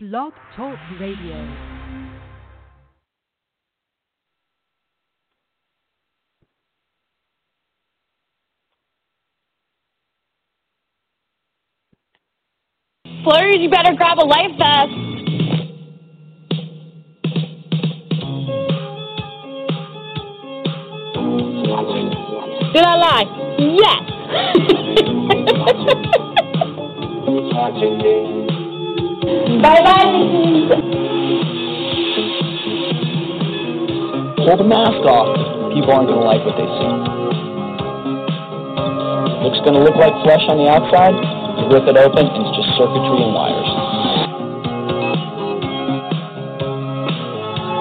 Blog Talk Radio. Flurries, you better grab a life vest. Did I lie? Yes. bye bye. Pull the mask off. People aren't going to like what they see. Looks going to look like flesh on the outside. Rip it open, and it's just circuitry and wires.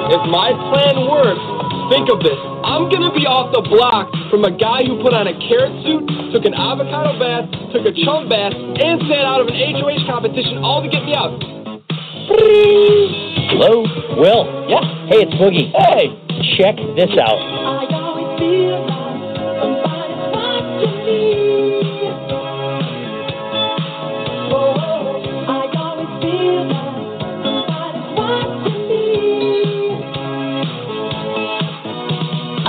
If my plan works, think of this. I'm gonna be off the block from a guy who put on a carrot suit, took an avocado bath, took a chum bath, and sat out of an HOH competition all to get me out. Hello? Will? Yeah. Hey, it's Boogie. Hey! Check this out.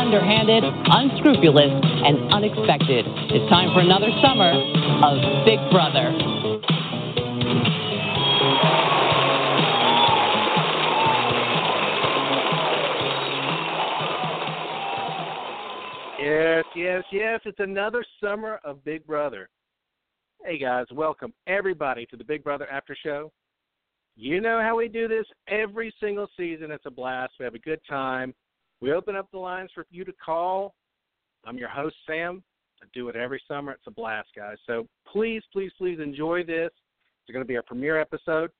underhanded, unscrupulous, and unexpected. It's time for another summer of Big Brother. Yes, yes, yes. It's another summer of Big Brother. Hey guys, welcome everybody to the Big Brother After Show. You know how we do this every single season. It's a blast. We have a good time. We open up the lines for you to call. I'm your host, Sam. I do it every summer. It's a blast, guys. So please, please, please enjoy this. It's going to be our premiere episode,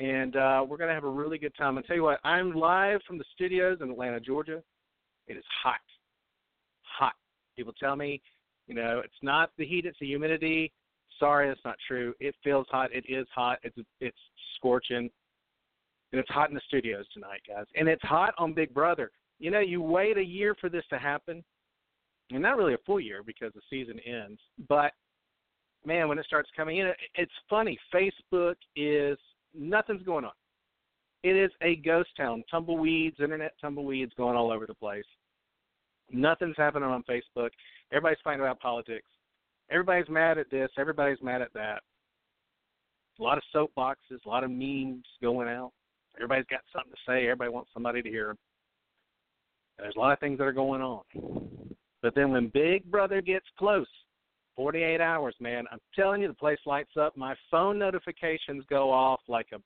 and uh, we're going to have a really good time. I'll tell you what, I'm live from the studios in Atlanta, Georgia. It is hot. Hot. People tell me, you know, it's not the heat, it's the humidity. Sorry, that's not true. It feels hot. It is hot. It's it's scorching. And it's hot in the studios tonight, guys. And it's hot on Big Brother you know, you wait a year for this to happen, and not really a full year because the season ends. But man, when it starts coming in, it's funny. Facebook is nothing's going on. It is a ghost town. Tumbleweeds, internet tumbleweeds going all over the place. Nothing's happening on Facebook. Everybody's fighting about politics. Everybody's mad at this. Everybody's mad at that. A lot of soapboxes, a lot of memes going out. Everybody's got something to say. Everybody wants somebody to hear them. There's a lot of things that are going on. But then when Big Brother gets close, 48 hours, man, I'm telling you, the place lights up. My phone notifications go off like a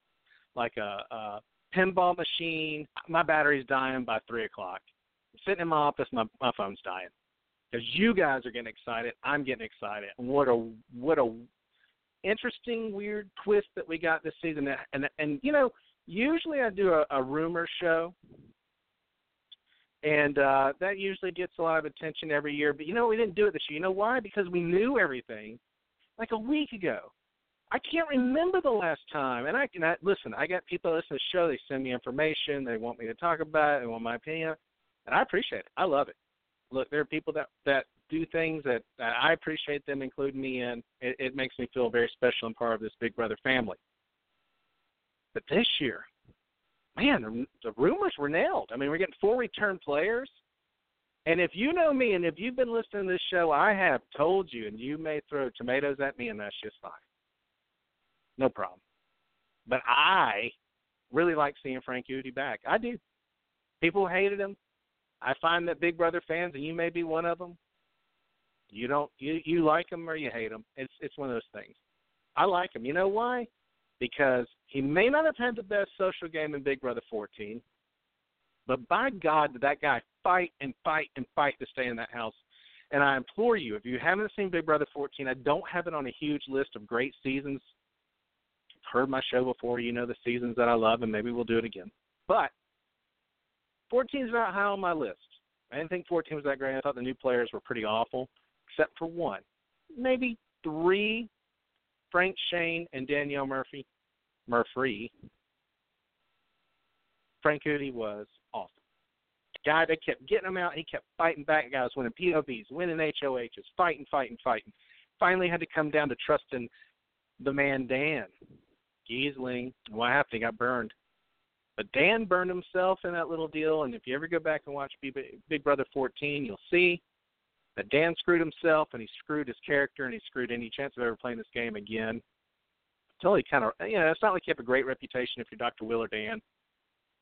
like a, a pinball machine. My battery's dying by three o'clock. I'm sitting in my office, my my phone's dying because you guys are getting excited. I'm getting excited. And what a what a interesting, weird twist that we got this season. And and you know, usually I do a, a rumor show and uh, that usually gets a lot of attention every year. But you know, we didn't do it this year. You know why? Because we knew everything like a week ago. I can't remember the last time. And I can listen. I got people listen to the show. They send me information. They want me to talk about it. They want my opinion, and I appreciate it. I love it. Look, there are people that that do things that, that I appreciate them including me in. It, it makes me feel very special and part of this Big Brother family. But this year, man, the, the rumors were nailed. I mean, we're getting four return players. And if you know me and if you've been listening to this show, I have told you, and you may throw tomatoes at me, and that's just fine. No problem. But I really like seeing Frank Eudy back. I do. People hated him. I find that Big Brother fans, and you may be one of them. You don't you you like him or you hate him. It's it's one of those things. I like him. You know why? Because he may not have had the best social game in Big Brother 14, but by God, did that guy fight and fight and fight to stay in that house. And I implore you, if you haven't seen Big Brother 14, I don't have it on a huge list of great seasons. You've heard my show before, you know the seasons that I love, and maybe we'll do it again. But 14 is not high on my list. I didn't think 14 was that great. I thought the new players were pretty awful, except for one. Maybe three Frank Shane and Danielle Murphy, Murphy, Frank Eudy was awesome. Guy that kept getting him out, he kept fighting back. Guys winning POVs, winning HOHs, fighting, fighting, fighting. Finally had to come down to trusting the man Dan. Gheesling. What happened? He got burned. But Dan burned himself in that little deal, and if you ever go back and watch Big Brother 14, you'll see that Dan screwed himself, and he screwed his character, and he screwed any chance of ever playing this game again. Until he kind of, you know, it's not like you have a great reputation if you're Dr. Will or Dan.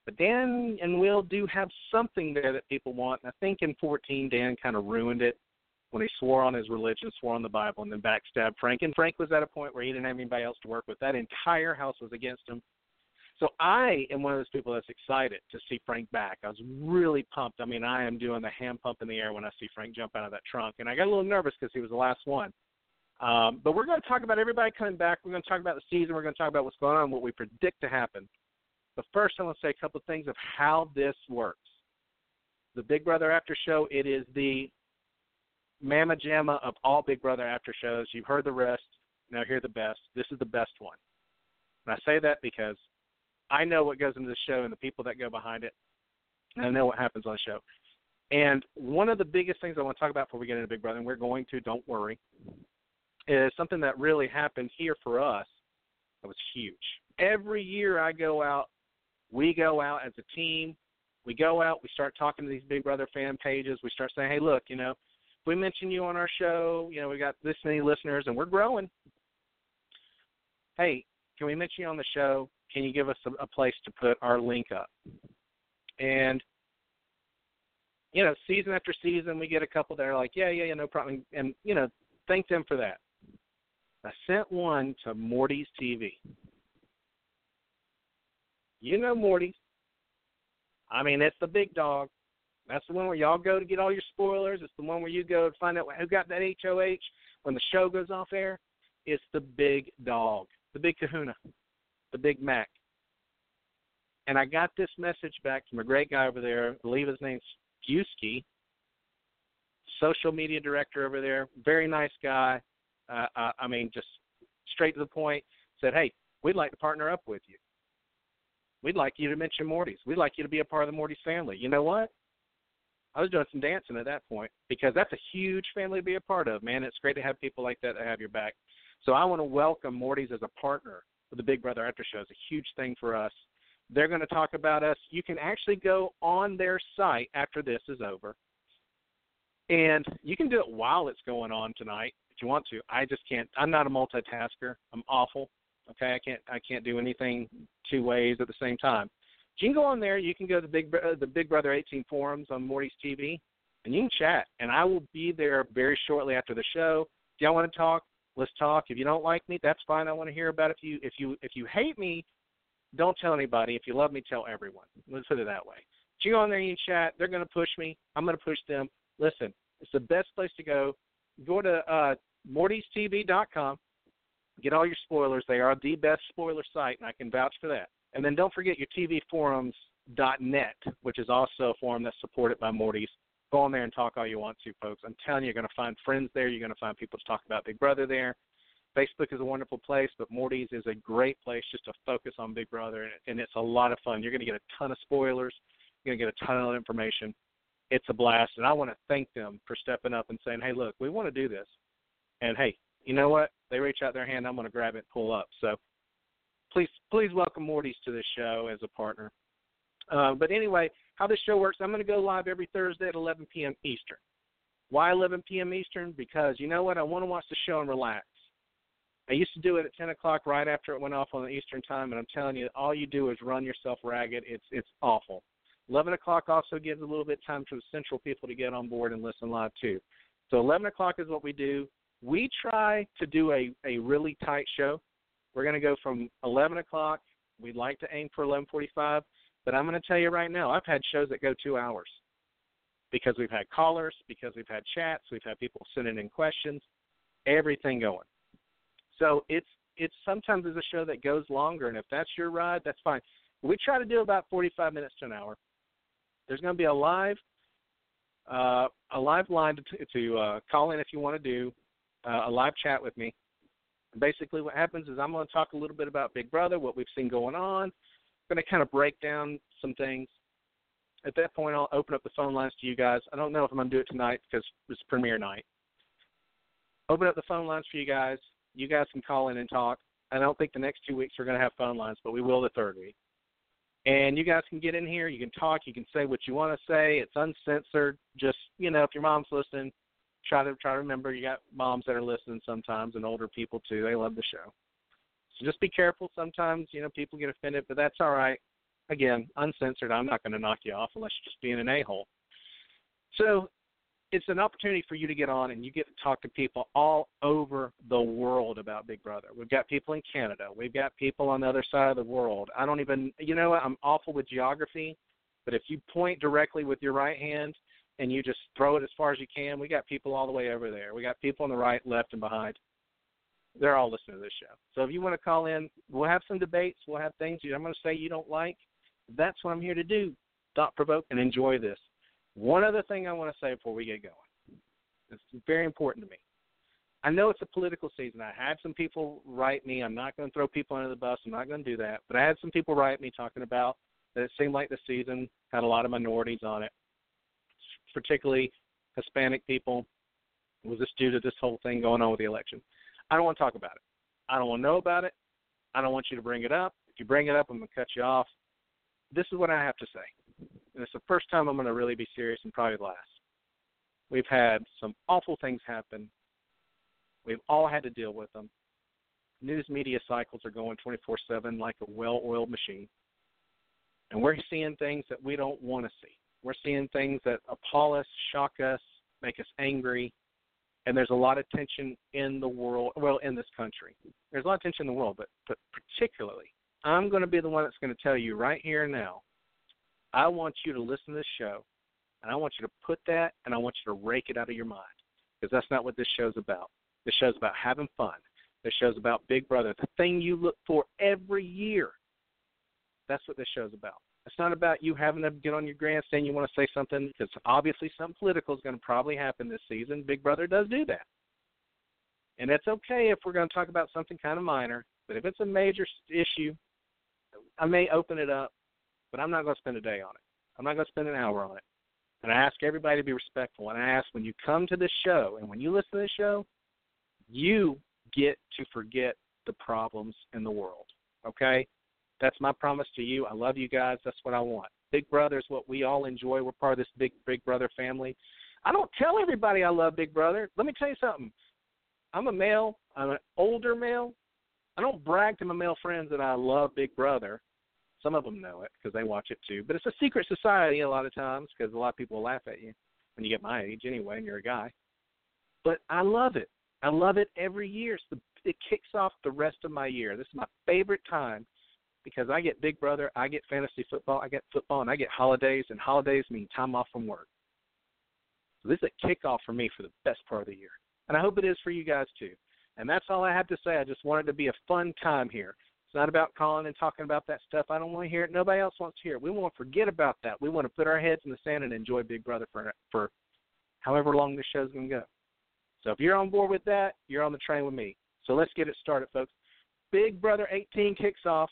But Dan and Will do have something there that people want. And I think in 14, Dan kind of ruined it when he swore on his religion, swore on the Bible, and then backstabbed Frank. And Frank was at a point where he didn't have anybody else to work with. That entire house was against him. So I am one of those people that's excited to see Frank back. I was really pumped. I mean, I am doing the hand pump in the air when I see Frank jump out of that trunk, and I got a little nervous because he was the last one. Um, but we're going to talk about everybody coming back. We're going to talk about the season. We're going to talk about what's going on, what we predict to happen. But first, I want to say a couple of things of how this works. The Big Brother After Show, it is the mamma jamma of all Big Brother After shows. You've heard the rest. Now hear the best. This is the best one. And I say that because I know what goes into the show and the people that go behind it. And I know what happens on the show. And one of the biggest things I want to talk about before we get into Big Brother, and we're going to, don't worry, is something that really happened here for us that was huge. Every year I go out, we go out as a team, we go out, we start talking to these Big Brother fan pages, we start saying, hey, look, you know, if we mention you on our show, you know, we got this many listeners and we're growing. Hey, can we mention you on the show? Can you give us a, a place to put our link up? And you know, season after season, we get a couple that are like, yeah, yeah, yeah, no problem, and you know, thank them for that. I sent one to Morty's TV. You know Morty's. I mean, it's the big dog. That's the one where y'all go to get all your spoilers. It's the one where you go to find out who got that HOH when the show goes off air. It's the big dog, the big kahuna the Big Mac. And I got this message back from a great guy over there. I believe his name's Fusky, social media director over there. Very nice guy. Uh, I mean, just straight to the point. Said, hey, we'd like to partner up with you. We'd like you to mention Morty's. We'd like you to be a part of the Morty's family. You know what? I was doing some dancing at that point because that's a huge family to be a part of, man. It's great to have people like that that have your back. So I want to welcome Morty's as a partner for the Big Brother After Show It's a huge thing for us. They're going to talk about us. You can actually go on their site after this is over, and you can do it while it's going on tonight if you want to. I just can't. I'm not a multitasker. I'm awful. Okay, I can't. I can't do anything two ways at the same time. You can go on there. You can go to the Big uh, the Big Brother 18 forums on Morty's TV, and you can chat. And I will be there very shortly after the show. Do y'all want to talk? Let's talk. If you don't like me, that's fine. I want to hear about it. If you if you if you hate me, don't tell anybody. If you love me, tell everyone. Let's put it that way. If you go on there and chat, they're going to push me. I'm going to push them. Listen, it's the best place to go. Go to uh, MortysTV.com. Get all your spoilers. They are the best spoiler site, and I can vouch for that. And then don't forget your TVForums.net, which is also a forum that's supported by Morty's. Go on there and talk all you want to, folks. I'm telling you, you're going to find friends there. You're going to find people to talk about Big Brother there. Facebook is a wonderful place, but Morty's is a great place just to focus on Big Brother, and it's a lot of fun. You're going to get a ton of spoilers. You're going to get a ton of information. It's a blast, and I want to thank them for stepping up and saying, "Hey, look, we want to do this." And hey, you know what? They reach out their hand. I'm going to grab it and pull up. So please, please welcome Morty's to this show as a partner. Uh, but anyway, how this show works, I'm going to go live every Thursday at 11 p.m. Eastern. Why 11 p.m. Eastern? Because you know what? I want to watch the show and relax. I used to do it at 10 o'clock right after it went off on the Eastern time, and I'm telling you, all you do is run yourself ragged. It's it's awful. 11 o'clock also gives a little bit of time for the central people to get on board and listen live too. So 11 o'clock is what we do. We try to do a, a really tight show. We're going to go from 11 o'clock. We'd like to aim for 11:45 but I'm going to tell you right now, I've had shows that go two hours because we've had callers, because we've had chats, we've had people sending in questions, everything going. So it's it's sometimes it's a show that goes longer, and if that's your ride, that's fine. We try to do about 45 minutes to an hour. There's going to be a live uh, a live line to, to uh, call in if you want to do uh, a live chat with me. Basically, what happens is I'm going to talk a little bit about Big Brother, what we've seen going on, going to kind of break down some things. At that point, I'll open up the phone lines to you guys. I don't know if I'm going to do it tonight because it's premiere night. Open up the phone lines for you guys. You guys can call in and talk. I don't think the next two weeks we're going to have phone lines, but we will the third week. And you guys can get in here. You can talk. You can say what you want to say. It's uncensored. Just you know, if your mom's listening, try to try to remember you got moms that are listening sometimes and older people too. They love the show. Just be careful. Sometimes you know people get offended, but that's all right. Again, uncensored. I'm not going to knock you off unless you're just being an a hole. So it's an opportunity for you to get on and you get to talk to people all over the world about Big Brother. We've got people in Canada. We've got people on the other side of the world. I don't even, you know? I'm awful with geography, but if you point directly with your right hand and you just throw it as far as you can, we got people all the way over there. We got people on the right, left, and behind. They're all listening to this show. So if you want to call in, we'll have some debates. We'll have things I'm going to say you don't like. That's what I'm here to do. Thought provoke and enjoy this. One other thing I want to say before we get going. It's very important to me. I know it's a political season. I had some people write me. I'm not going to throw people under the bus. I'm not going to do that. But I had some people write me talking about that it seemed like the season had a lot of minorities on it, particularly Hispanic people. Was this due to this whole thing going on with the election? I don't want to talk about it. I don't want to know about it. I don't want you to bring it up. If you bring it up, I'm going to cut you off. This is what I have to say and it's the first time I'm going to really be serious and probably last. We've had some awful things happen. We've all had to deal with them. News media cycles are going 24 7 like a well oiled machine. And we're seeing things that we don't want to see. We're seeing things that appall us, shock us, make us angry. And there's a lot of tension in the world, well, in this country. There's a lot of tension in the world, but, but particularly, I'm going to be the one that's going to tell you right here and now I want you to listen to this show, and I want you to put that, and I want you to rake it out of your mind, because that's not what this show's about. This show's about having fun. This show's about Big Brother, the thing you look for every year. That's what this show's about. It's not about you having to get on your grandstand. You want to say something because obviously something political is going to probably happen this season. Big Brother does do that, and that's okay if we're going to talk about something kind of minor. But if it's a major issue, I may open it up but I'm not going to spend a day on it. I'm not going to spend an hour on it. And I ask everybody to be respectful. And I ask when you come to this show and when you listen to this show, you get to forget the problems in the world. Okay? That's my promise to you. I love you guys. That's what I want. Big Brother is what we all enjoy. We're part of this big Big Brother family. I don't tell everybody I love Big Brother. Let me tell you something. I'm a male. I'm an older male. I don't brag to my male friends that I love Big Brother. Some of them know it because they watch it too. But it's a secret society a lot of times because a lot of people laugh at you when you get my age anyway, and you're a guy. But I love it. I love it every year. So it kicks off the rest of my year. This is my favorite time because I get Big Brother, I get fantasy football, I get football, and I get holidays, and holidays mean time off from work. So this is a kickoff for me for the best part of the year. And I hope it is for you guys too. And that's all I have to say. I just want it to be a fun time here. It's not about calling and talking about that stuff. I don't want to hear it. Nobody else wants to hear it. We want to forget about that. We want to put our heads in the sand and enjoy Big Brother for for however long this show's going to go. So if you're on board with that, you're on the train with me. So let's get it started, folks. Big Brother 18 kicks off.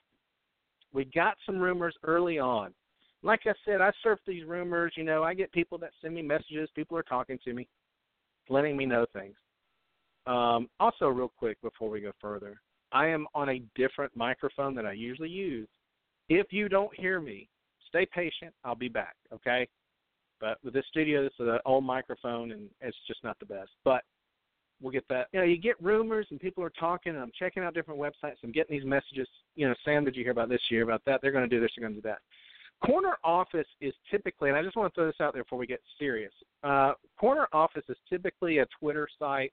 We got some rumors early on. Like I said, I surf these rumors. You know, I get people that send me messages. People are talking to me, letting me know things. Um, also, real quick before we go further, I am on a different microphone than I usually use. If you don't hear me, stay patient. I'll be back, okay? But with this studio, this is an old microphone, and it's just not the best. But we'll get that. You know, you get rumors, and people are talking. And I'm checking out different websites. I'm getting these messages. You know, Sam, did you hear about this year? About that? They're going to do this. They're going to do that. Corner office is typically, and I just want to throw this out there before we get serious. Uh, corner office is typically a Twitter site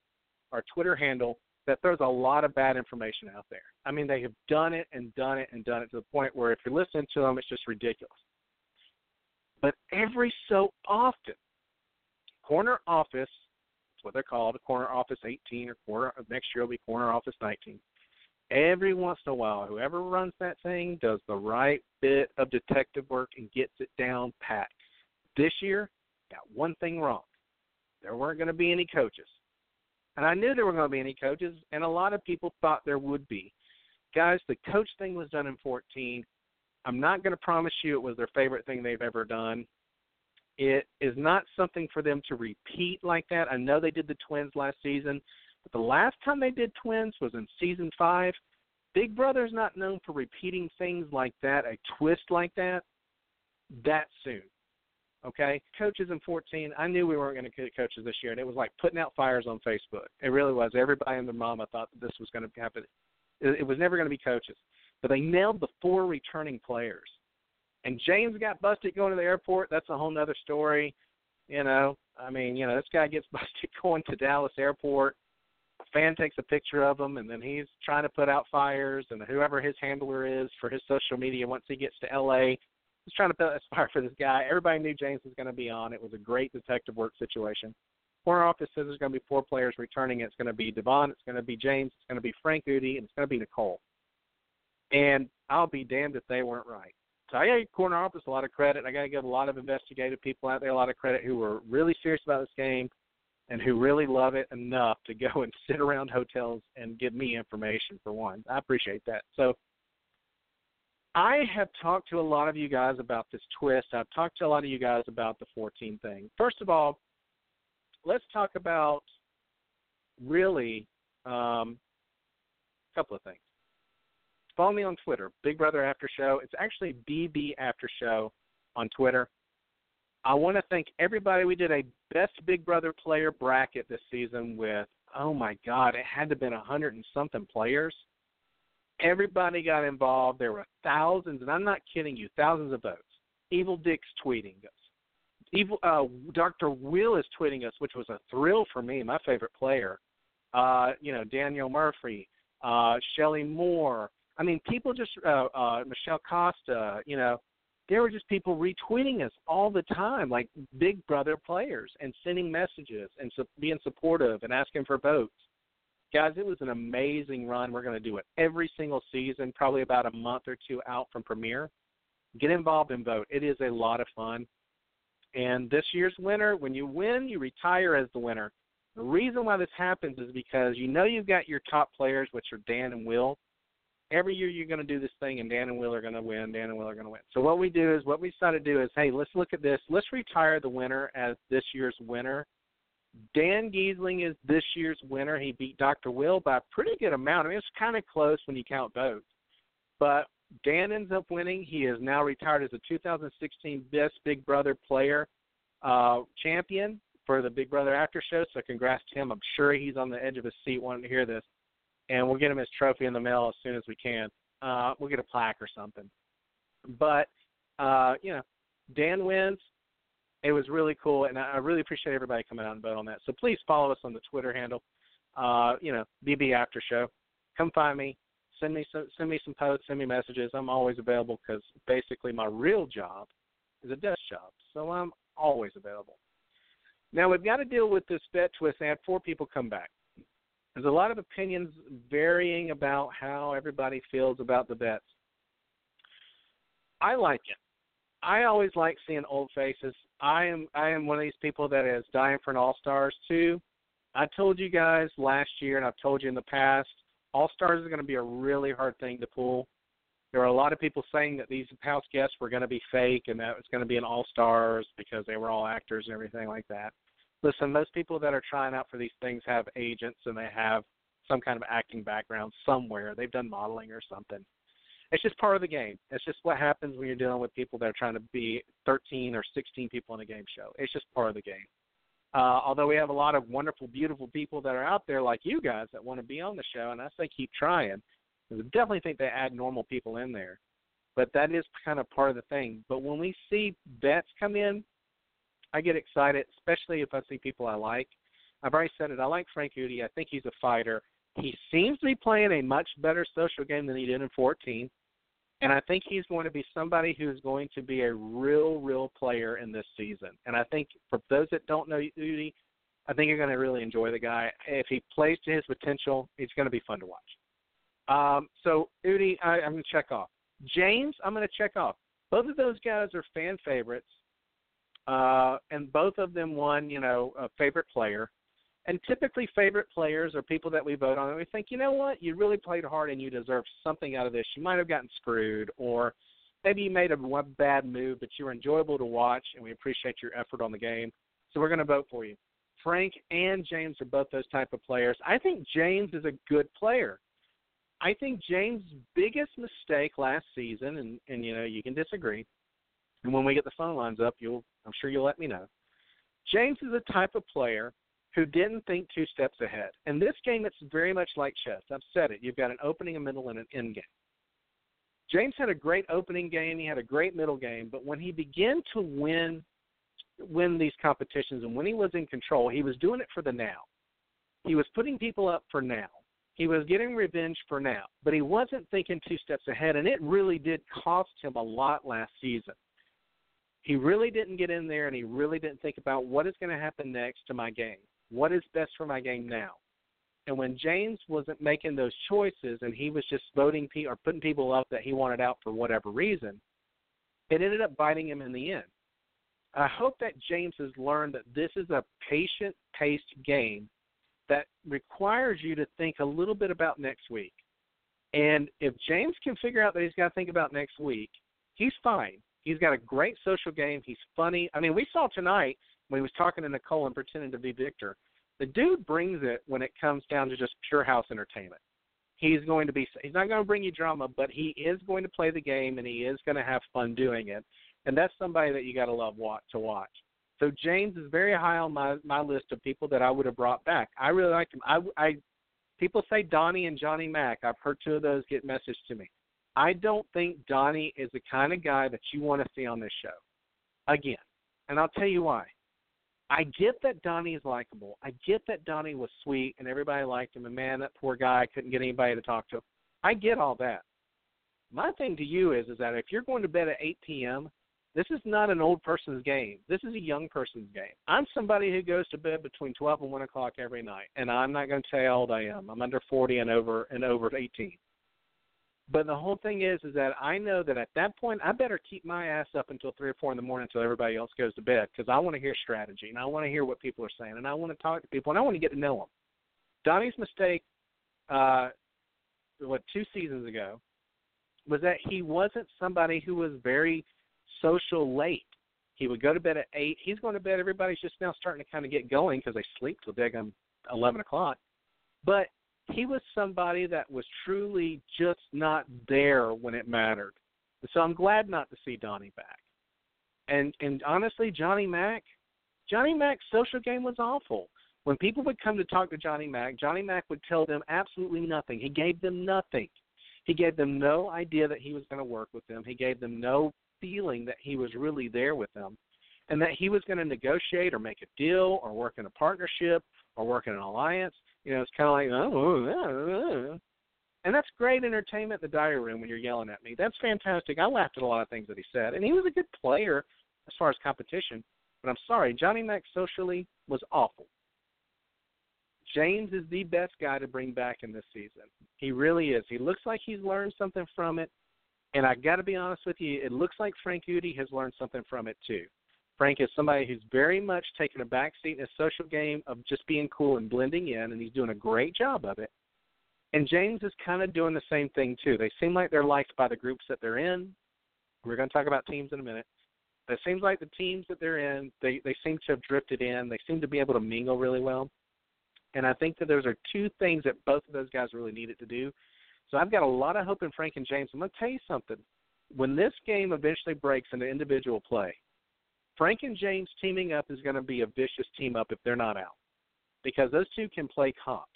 or Twitter handle that there's a lot of bad information out there. I mean, they have done it and done it and done it to the point where if you're listening to them, it's just ridiculous. But every so often, corner office, what they're called, corner office 18 or corner next year will be corner office 19. Every once in a while, whoever runs that thing does the right bit of detective work and gets it down pat. This year, got one thing wrong. There weren't going to be any coaches. And I knew there were going to be any coaches, and a lot of people thought there would be. Guys, the coach thing was done in 14. I'm not going to promise you it was their favorite thing they've ever done. It is not something for them to repeat like that. I know they did the Twins last season, but the last time they did Twins was in season five. Big Brother's not known for repeating things like that, a twist like that, that soon. Okay, coaches in 14. I knew we weren't going to get coaches this year, and it was like putting out fires on Facebook. It really was. Everybody and their mama thought that this was going to happen. It, it was never going to be coaches, but they nailed the four returning players. And James got busted going to the airport. That's a whole other story. You know, I mean, you know, this guy gets busted going to Dallas airport. A fan takes a picture of him, and then he's trying to put out fires. And whoever his handler is for his social media, once he gets to L.A., he's trying to put a fire for this guy. Everybody knew James was going to be on. It was a great detective work situation. Corner office says there's going to be four players returning. It's going to be Da'Vonne, it's going to be James, it's going to be Frank Eudy, and it's going to be Nicole. And I'll be damned if they weren't right. So I got give corner office a lot of credit. I got to give a lot of investigative people out there a lot of credit who were really serious about this game and who really love it enough to go and sit around hotels and give me information for one. I appreciate that. So I have talked to a lot of you guys about this twist. I've talked to a lot of you guys about the 14 thing. First of all, let's talk about really um, a couple of things. Follow me on Twitter, Big Brother After Show. It's actually BB After Show on Twitter. I want to thank everybody. We did a best Big Brother player bracket this season with, oh my God, it had to have been a hundred and something players. Everybody got involved. There were thousands, and I'm not kidding you, thousands of votes. Evil Dick's tweeting us. Evil uh, Dr. Will is tweeting us, which was a thrill for me, my favorite player. Uh, you know, Danielle Murphy, uh, Shelly Moore, I mean, people just uh, uh, Michelle Costa, you know, there were just people retweeting us all the time, like Big Brother players, and sending messages and su- being supportive and asking for votes. Guys, it was an amazing run. We're going to do it every single season, probably about a month or two out from premiere. Get involved and vote. It is a lot of fun. And this year's winner, when you win, you retire as the winner. The reason why this happens is because you know you've got your top players, which are Dan and Will every year you're going to do this thing, and Dan and Will are going to win. Dan and Will are going to win. So what we do is what we decided to do is, hey, let's look at this. Let's retire the winner as this year's winner. Dan Gheesling is this year's winner. He beat Dr. Will by a pretty good amount. I mean, it's kind of close when you count votes. But Dan ends up winning. He is now retired as the 2016 Best Big Brother Player uh, champion for the Big Brother After Show. So congrats to him. I'm sure he's on the edge of his seat wanting to hear this and we'll get him his trophy in the mail as soon as we can. Uh, we'll get a plaque or something. But uh, you know, Dan wins. It was really cool, and I really appreciate everybody coming out and vote on that. So please follow us on the Twitter handle. Uh, you know, BB After Show. Come find me. Send me some send me some posts. Send me messages. I'm always available because basically my real job is a desk job, so I'm always available. Now we've got to deal with this bet twist. I had four people come back. There's a lot of opinions varying about how everybody feels about the bets. I like it. I always like seeing old faces. I am I am one of these people that is dying for an All Stars too. I told you guys last year, and I've told you in the past, All Stars is going to be a really hard thing to pull. There are a lot of people saying that these house guests were going to be fake and that it was going to be an All Stars because they were all actors and everything like that listen, most people that are trying out for these things have agents and they have some kind of acting background somewhere. They've done modeling or something. It's just part of the game. It's just what happens when you're dealing with people that are trying to be 13 or 16 people in a game show. It's just part of the game. Uh, although we have a lot of wonderful, beautiful people that are out there like you guys that want to be on the show, and I say keep trying. I definitely think they add normal people in there, but that is kind of part of the thing. But when we see vets come in I get excited, especially if I see people I like. I've already said it. I like Frank Eudy. I think he's a fighter. He seems to be playing a much better social game than he did in 14. And I think he's going to be somebody who's going to be a real, real player in this season. And I think for those that don't know Eudy, I think you're going to really enjoy the guy. If he plays to his potential, it's going to be fun to watch. Um, so Eudy, I, I'm going to check off. James, I'm going to check off. Both of those guys are fan favorites uh, and both of them won, you know, a favorite player. And typically, favorite players are people that we vote on, and we think, you know what, you really played hard and you deserve something out of this. You might have gotten screwed, or maybe you made a bad move, but you were enjoyable to watch, and we appreciate your effort on the game. So we're going to vote for you. Frank and James are both those type of players. I think James is a good player. I think James' biggest mistake last season, and and you know you can disagree, and when we get the phone lines up, you'll I'm sure you'll let me know. James is the type of player who didn't think two steps ahead. In this game, it's very much like chess. I've said it. You've got an opening, a middle, and an end game. James had a great opening game. He had a great middle game, but when he began to win win these competitions and when he was in control, he was doing it for the now. He was putting people up for now. He was getting revenge for now, but he wasn't thinking two steps ahead, and it really did cost him a lot last season. He really didn't get in there and he really didn't think about what is going to happen next to my game. What is best for my game now? And when James wasn't making those choices and he was just voting pe- or putting people up that he wanted out for whatever reason, it ended up biting him in the end. I hope that James has learned that this is a patient paced game that requires you to think a little bit about next week. And if James can figure out that he's got to think about next week, he's fine. He's got a great social game. He's funny. I mean, we saw tonight when he was talking to Nicole and pretending to be Victor the dude brings it when it comes down to just pure house entertainment. He's going to be he's not going to bring you drama, but he is going to play the game and he is going to have fun doing it. And that's somebody that you got to love to watch. So James is very high on my my list of people that I would have brought back. I really like him. I I people say Donnie and Johnny Mack. I've heard two of those get messaged to me. I don't think Donnie is the kind of guy that you want to see on this show. Again, and I'll tell you why. I get that Donnie is likable. I get that Donnie was sweet and everybody liked him. And man, that poor guy couldn't get anybody to talk to him. I get all that. My thing to you is, is that if you're going to bed at 8 p.m., this is not an old person's game. This is a young person's game. I'm somebody who goes to bed between 12 and 1 o'clock every night, and I'm not going to tell you how old I am. I'm under 40 and over and over 18. But the whole thing is, is that I know that at that point, I better keep my ass up until three or four in the morning until everybody else goes to bed because I want to hear strategy and I want to hear what people are saying and I want to talk to people and I want to get to know them. Donnie's mistake, uh, what two seasons ago, was that he wasn't somebody who was very social late. He would go to bed at eight. He's going to bed. Everybody's just now starting to kind of get going because they sleep till daggum eleven o'clock. But he was somebody that was truly just not there when it mattered. So I'm glad not to see Donnie back. And and honestly, Johnny Mack, Johnny Mack's social game was awful. When people would come to talk to Johnny Mack, Johnny Mack would tell them absolutely nothing. He gave them nothing. He gave them no idea that he was going to work with them. He gave them no feeling that he was really there with them and that he was going to negotiate or make a deal or work in a partnership or work in an alliance. You know, it's kind of like, oh, oh and that's great entertainment in the diary room when you're yelling at me. That's fantastic. I laughed at a lot of things that he said, and he was a good player as far as competition. But I'm sorry, Johnny Mack socially was awful. James is the best guy to bring back in this season. He really is. He looks like he's learned something from it. And I got to be honest with you, it looks like Frank Eudy has learned something from it too. Frank is somebody who's very much taken a backseat in a social game of just being cool and blending in, and he's doing a great job of it. And James is kind of doing the same thing too. They seem like they're liked by the groups that they're in. We're going to talk about teams in a minute. It seems like the teams that they're in, they they seem to have drifted in. They seem to be able to mingle really well. And I think that those are two things that both of those guys really needed to do. So I've got a lot of hope in Frank and James. I'm going to tell you something. When this game eventually breaks into individual play, Frank and James teaming up is going to be a vicious team up if they're not out, because those two can play comps,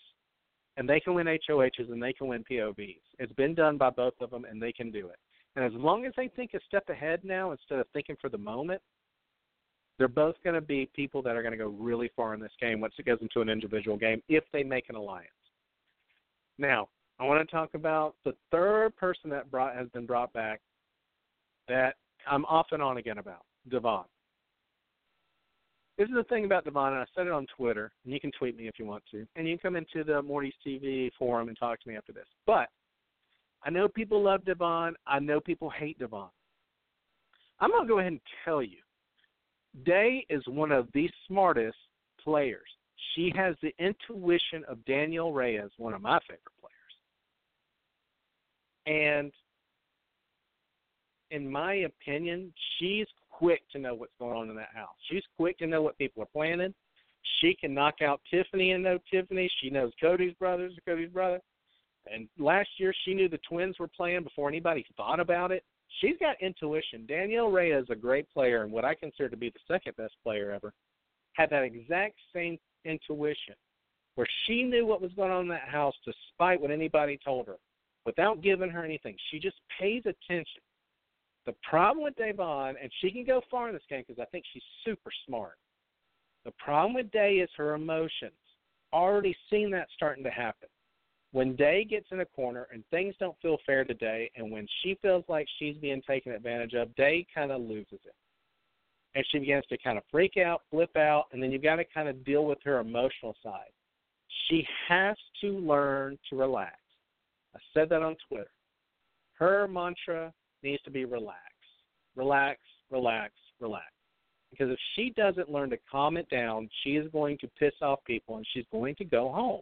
and they can win HOHs and they can win POVs. It's been done by both of them, and they can do it. And as long as they think a step ahead now instead of thinking for the moment, they're both going to be people that are going to go really far in this game once it goes into an individual game if they make an alliance. Now, I want to talk about the third person that brought has been brought back that I'm off and on again about, Da'Vonne. This is the thing about Da'Vonne, and I said it on Twitter, and you can tweet me if you want to, and you can come into the Morty's TV forum and talk to me after this. But I know people love Da'Vonne. I know people hate Da'Vonne. I'm going to go ahead and tell you, Day is one of the smartest players. She has the intuition of Danielle Reyes, one of my favorite players. And in my opinion, she's quick to know what's going on in that house. She's quick to know what people are planning. She can knock out Tiffany and know Tiffany. She knows Cody's brothers, Cody's brother. And last year, she knew the twins were playing before anybody thought about it. She's got intuition. Danielle Reyes is a great player, and what I consider to be the second best player ever. Had that exact same intuition, where she knew what was going on in that house despite what anybody told her, without giving her anything. She just pays attention. The problem with Da'Vonne, and she can go far in this game because I think she's super smart. The problem with Day is her emotions. Already seen that starting to happen. When Day gets in a corner and things don't feel fair to Day, and when she feels like she's being taken advantage of, Day kind of loses it. And she begins to kind of freak out, flip out, and then you've got to kind of deal with her emotional side. She has to learn to relax. I said that on Twitter. Her mantra needs to be relax. Relax, relax, relax. Because if she doesn't learn to calm it down, she is going to piss off people and she's going to go home.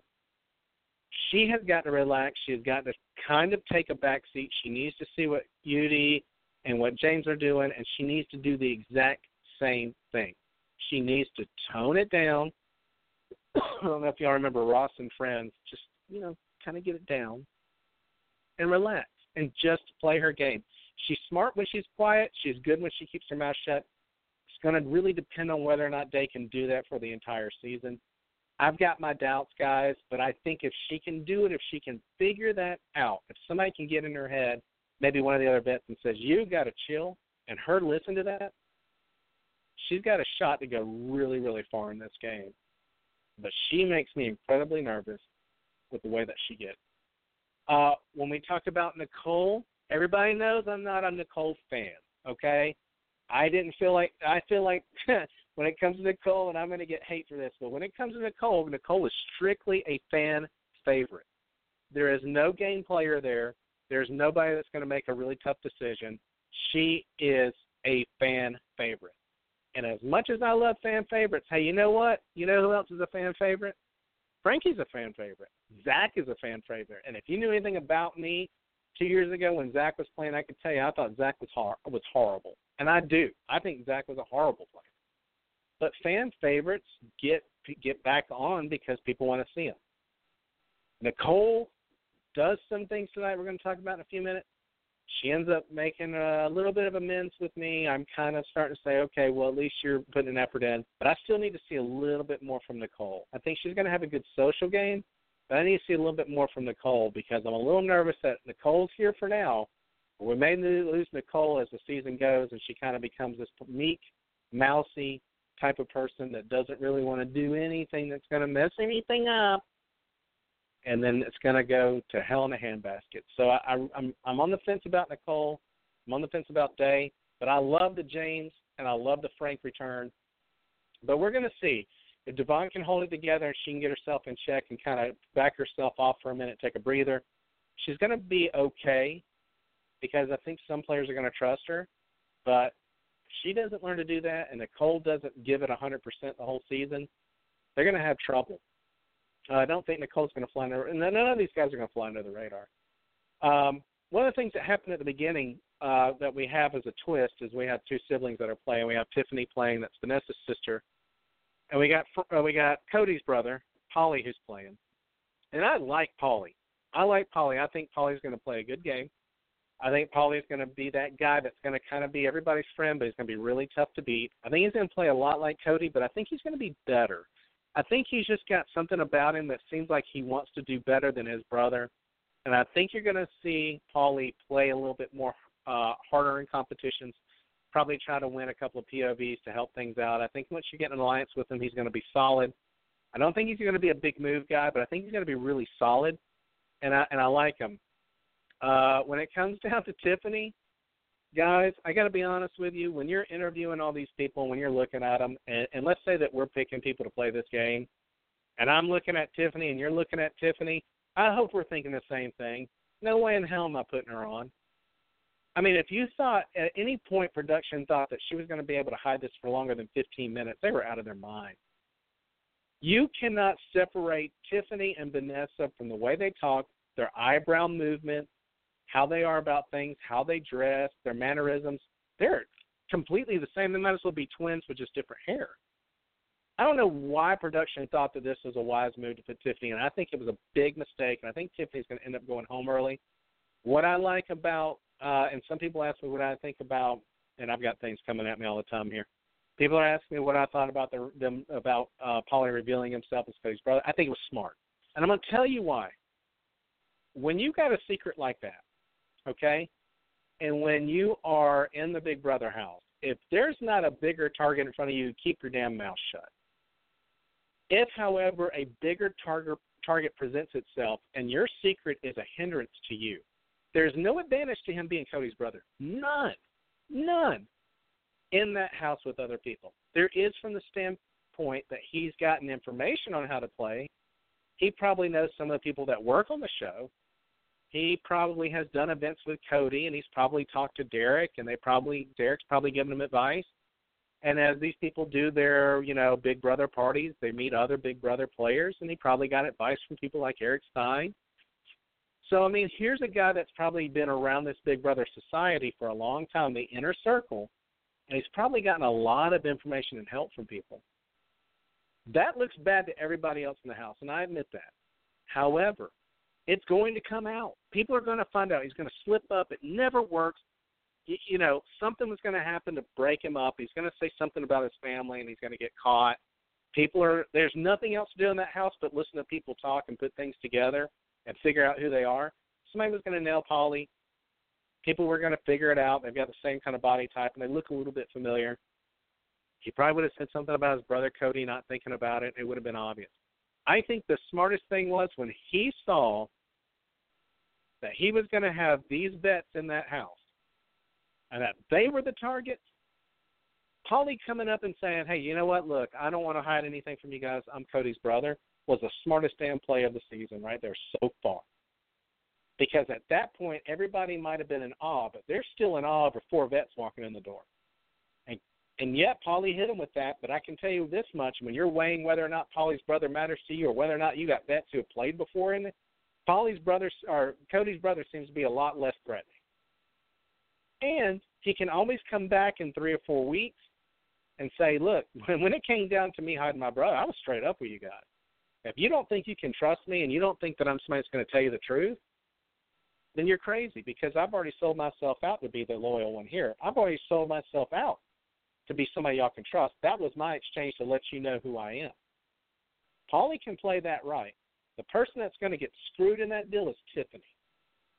She has got to relax. She has got to kind of take a back seat. She needs to see what Beauty and what James are doing, and she needs to do the exact same thing. She needs to tone it down. I don't know if y'all remember Ross and Friends. Just, you know, kind of get it down and relax and just play her game. She's smart when she's quiet. She's good when she keeps her mouth shut. It's going to really depend on whether or not Day can do that for the entire season. I've got my doubts, guys, but I think if she can do it, if she can figure that out, if somebody can get in her head, maybe one of the other vets and says, You got to chill, and her listen to that, she's got a shot to go really, really far in this game. But she makes me incredibly nervous with the way that she gets. Uh, when we talk about Nicole, everybody knows I'm not a Nicole fan. Okay, I didn't feel like I feel like when it comes to Nicole, and I'm going to get hate for this, but when it comes to Nicole, Nicole is strictly a fan favorite. There is no game player there. There's nobody that's going to make a really tough decision. She is a fan favorite. And as much as I love fan favorites, hey, you know what? You know who else is a fan favorite? Frankie's a fan favorite. Zach is a fan favorite. And if you knew anything about me two years ago when Zach was playing, I could tell you I thought Zach was hor- was horrible, and I do. I think Zach was a horrible player. But fan favorites get get back on because people want to see them. Nicole does some things tonight. We're going to talk about in a few minutes. She ends up making a little bit of amends with me. I'm kind of starting to say, okay, well, at least you're putting an effort in. But I still need to see a little bit more from Nicole. I think she's going to have a good social game, but I need to see a little bit more from Nicole because I'm a little nervous that Nicole's here for now. We may lose Nicole as the season goes, and she kind of becomes this meek, mousy type of person that doesn't really want to do anything that's going to mess anything up and then it's going to go to hell in a handbasket. So I, I, I'm I'm on the fence about Nicole. I'm on the fence about Day, but I love the James and I love the Frank return. But we're going to see if Da'Vonne can hold it together and she can get herself in check and kind of back herself off for a minute, take a breather. She's going to be okay because I think some players are going to trust her, but if she doesn't learn to do that and Nicole doesn't give it 100% the whole season, they're going to have trouble. Uh, I don't think Nicole's going to fly under, and none of these guys are going to fly under the radar. Um, one of the things that happened at the beginning uh, that we have as a twist is we have two siblings that are playing. We have Tiffany playing, that's Vanessa's sister, and we got uh, we got Cody's brother, Paulie, who's playing. And I like Paulie. I like Paulie. I think Paulie's going to play a good game. I think Paulie's going to be that guy that's going to kind of be everybody's friend, but he's going to be really tough to beat. I think he's going to play a lot like Cody, but I think he's going to be better. I think he's just got something about him that seems like he wants to do better than his brother. And I think you're going to see Paulie play a little bit more uh, harder in competitions, probably try to win a couple of POVs to help things out. I think once you get an alliance with him, he's going to be solid. I don't think he's going to be a big move guy, but I think he's going to be really solid, and I and I like him. Uh, when it comes down to Tiffany, guys, I got to be honest with you. When you're interviewing all these people, when you're looking at them, and, and let's say that we're picking people to play this game, and I'm looking at Tiffany, and you're looking at Tiffany, I hope we're thinking the same thing. No way in hell am I putting her on. I mean, if you thought at any point production thought that she was going to be able to hide this for longer than 15 minutes, they were out of their mind. You cannot separate Tiffany and Vanessa from the way they talk, their eyebrow movement, how they are about things, how they dress, their mannerisms. They're completely the same. They might as well be twins with just different hair. I don't know why production thought that this was a wise move to put Tiffany in. I think it was a big mistake, and I think Tiffany's going to end up going home early. What I like about, uh, and some people ask me what I think about, and I've got things coming at me all the time here. People are asking me what I thought about the, them about uh, Paulie revealing himself as Cody's brother. I think it was smart, and I'm going to tell you why. When you got a secret like that, okay, and when you are in the Big Brother house, if there's not a bigger target in front of you, keep your damn mouth shut. If, however, a bigger target target presents itself and your secret is a hindrance to you, there's no advantage to him being Cody's brother. None. None. In that house with other people. There is from the standpoint that he's gotten information on how to play. He probably knows some of the people that work on the show. He probably has done events with Cody and he's probably talked to Derek and they probably Derek's probably given him advice. And as these people do their, you know, Big Brother parties, they meet other Big Brother players, and he probably got advice from people like Eric Stein. So, I mean, here's a guy that's probably been around this Big Brother society for a long time, the inner circle, and he's probably gotten a lot of information and help from people. That looks bad to everybody else in the house, and I admit that. However, it's going to come out. People are going to find out. He's going to slip up. It never works you know, something was going to happen to break him up. He's going to say something about his family, and he's going to get caught. People are there's nothing else to do in that house but listen to people talk and put things together and figure out who they are. Somebody was going to nail Paulie. People were going to figure it out. They've got the same kind of body type, and they look a little bit familiar. He probably would have said something about his brother Cody not thinking about it. It would have been obvious. I think the smartest thing was when he saw that he was going to have these bets in that house and that they were the targets, Paulie coming up and saying, "Hey, you know what? Look, I don't want to hide anything from you guys. I'm Cody's brother." Was the smartest damn play of the season right there so far. Because at that point, everybody might have been in awe, but they're still in awe over four vets walking in the door. And and yet Paulie hit him with that. But I can tell you this much: when you're weighing whether or not Paulie's brother matters to you, or whether or not you got vets who have played before in it, Paulie's brother or Cody's brother seems to be a lot less threatening. And he can always come back in three or four weeks and say, look, when it came down to me hiding my brother, I was straight up with you guys. If you don't think you can trust me and you don't think that I'm somebody that's going to tell you the truth, then you're crazy because I've already sold myself out to be the loyal one here. I've already sold myself out to be somebody y'all can trust. That was my exchange to let you know who I am. Paulie can play that right. The person that's going to get screwed in that deal is Tiffany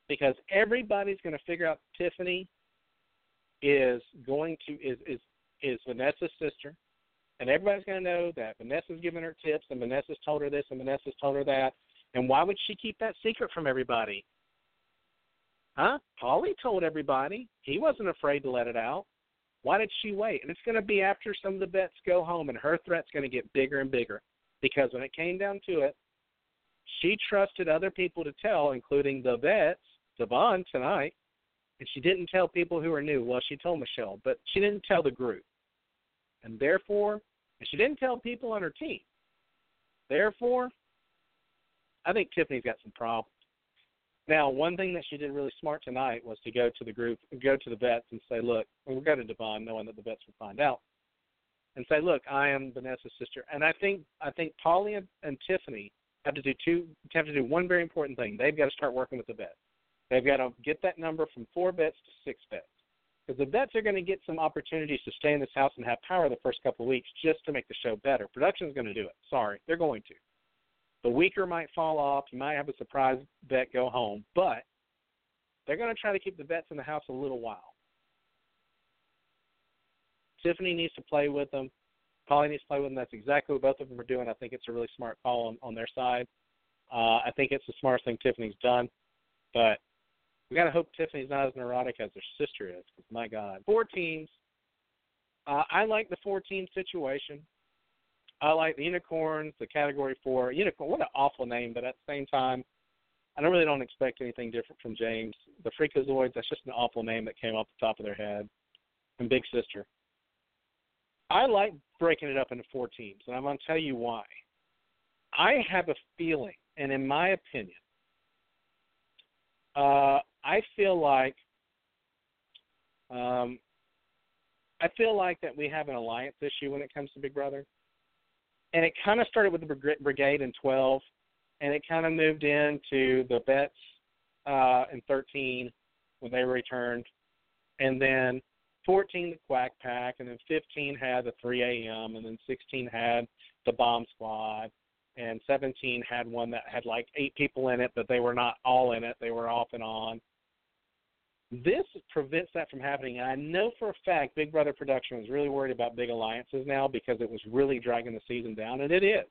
because everybody's going to figure out Tiffany is going to is is is Vanessa's sister, and everybody's going to know that Vanessa's giving her tips, and Vanessa's told her this, and Vanessa's told her that. And why would she keep that secret from everybody? Huh? Paulie told everybody. He wasn't afraid to let it out. Why did she wait? And it's going to be after some of the bets go home, and her threat's going to get bigger and bigger. Because when it came down to it, she trusted other people to tell, including the vets, Da'Vonne tonight, and she didn't tell people who were new. Well, she told Michelle, but she didn't tell the group. And therefore, and she didn't tell people on her team. Therefore, I think Tiffany's got some problems. Now, one thing that she did really smart tonight was to go to the group, go to the vets, and say, "Look, we'll go to Da'Vonne, knowing that the vets will find out, and say, look, I am Vanessa's sister." And I think I think Paulie and, and Tiffany have to do two have to do one very important thing. They've got to start working with the vets. They've got to get that number from four bets to six bets. Because the vets are going to get some opportunities to stay in this house and have power the first couple of weeks just to make the show better. Production's going to do it. Sorry, they're going to. The weaker might fall off. You might have a surprise bet go home, but they're going to try to keep the vets in the house a little while. Tiffany needs to play with them. Paulie needs to play with them. That's exactly what both of them are doing. I think it's a really smart call on, on their side. Uh, I think it's the smartest thing Tiffany's done. But we got to hope Tiffany's not as neurotic as her sister is. Cause my God, four teams. Uh, I like the four team situation. I like the unicorns, the category four unicorn. What an awful name, but at the same time, I don't really don't expect anything different from James. The Freakazoids. That's just an awful name that came off the top of their head. And Big Sister. I like breaking it up into four teams, and I'm going to tell you why. I have a feeling, and in my opinion, uh, I feel like um, I feel like that we have an alliance issue when it comes to Big Brother. and it kind of started with the brigade in 12, and it kind of moved into the vets uh, in 13 when they returned, and then 14 the Quack Pack, and then 15 had the 3 a.m., and then 16 had the Bomb Squad, and 17 had one that had like eight people in it, but they were not all in it; they were off and on. This prevents that from happening. And I know for a fact Big Brother Production is really worried about big alliances now because it was really dragging the season down, and it is.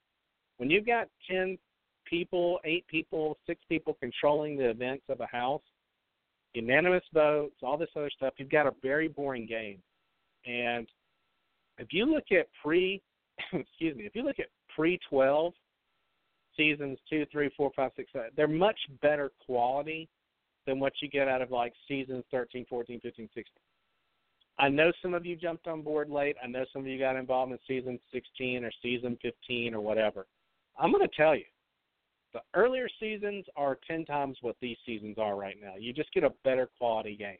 When you've got 10 people, eight people, six people controlling the events of a house, unanimous votes, all this other stuff, you've got a very boring game. And if you look at pre, excuse me, if you look at pre 12 seasons two, three, four, five, six, seven, they're much better quality than what you get out of like seasons 13, 14, 15, 16. I know some of you jumped on board late. I know some of you got involved in season 16 or season 15 or whatever. I'm going to tell you, the earlier seasons are 10 times what these seasons are right now. You just get a better quality game.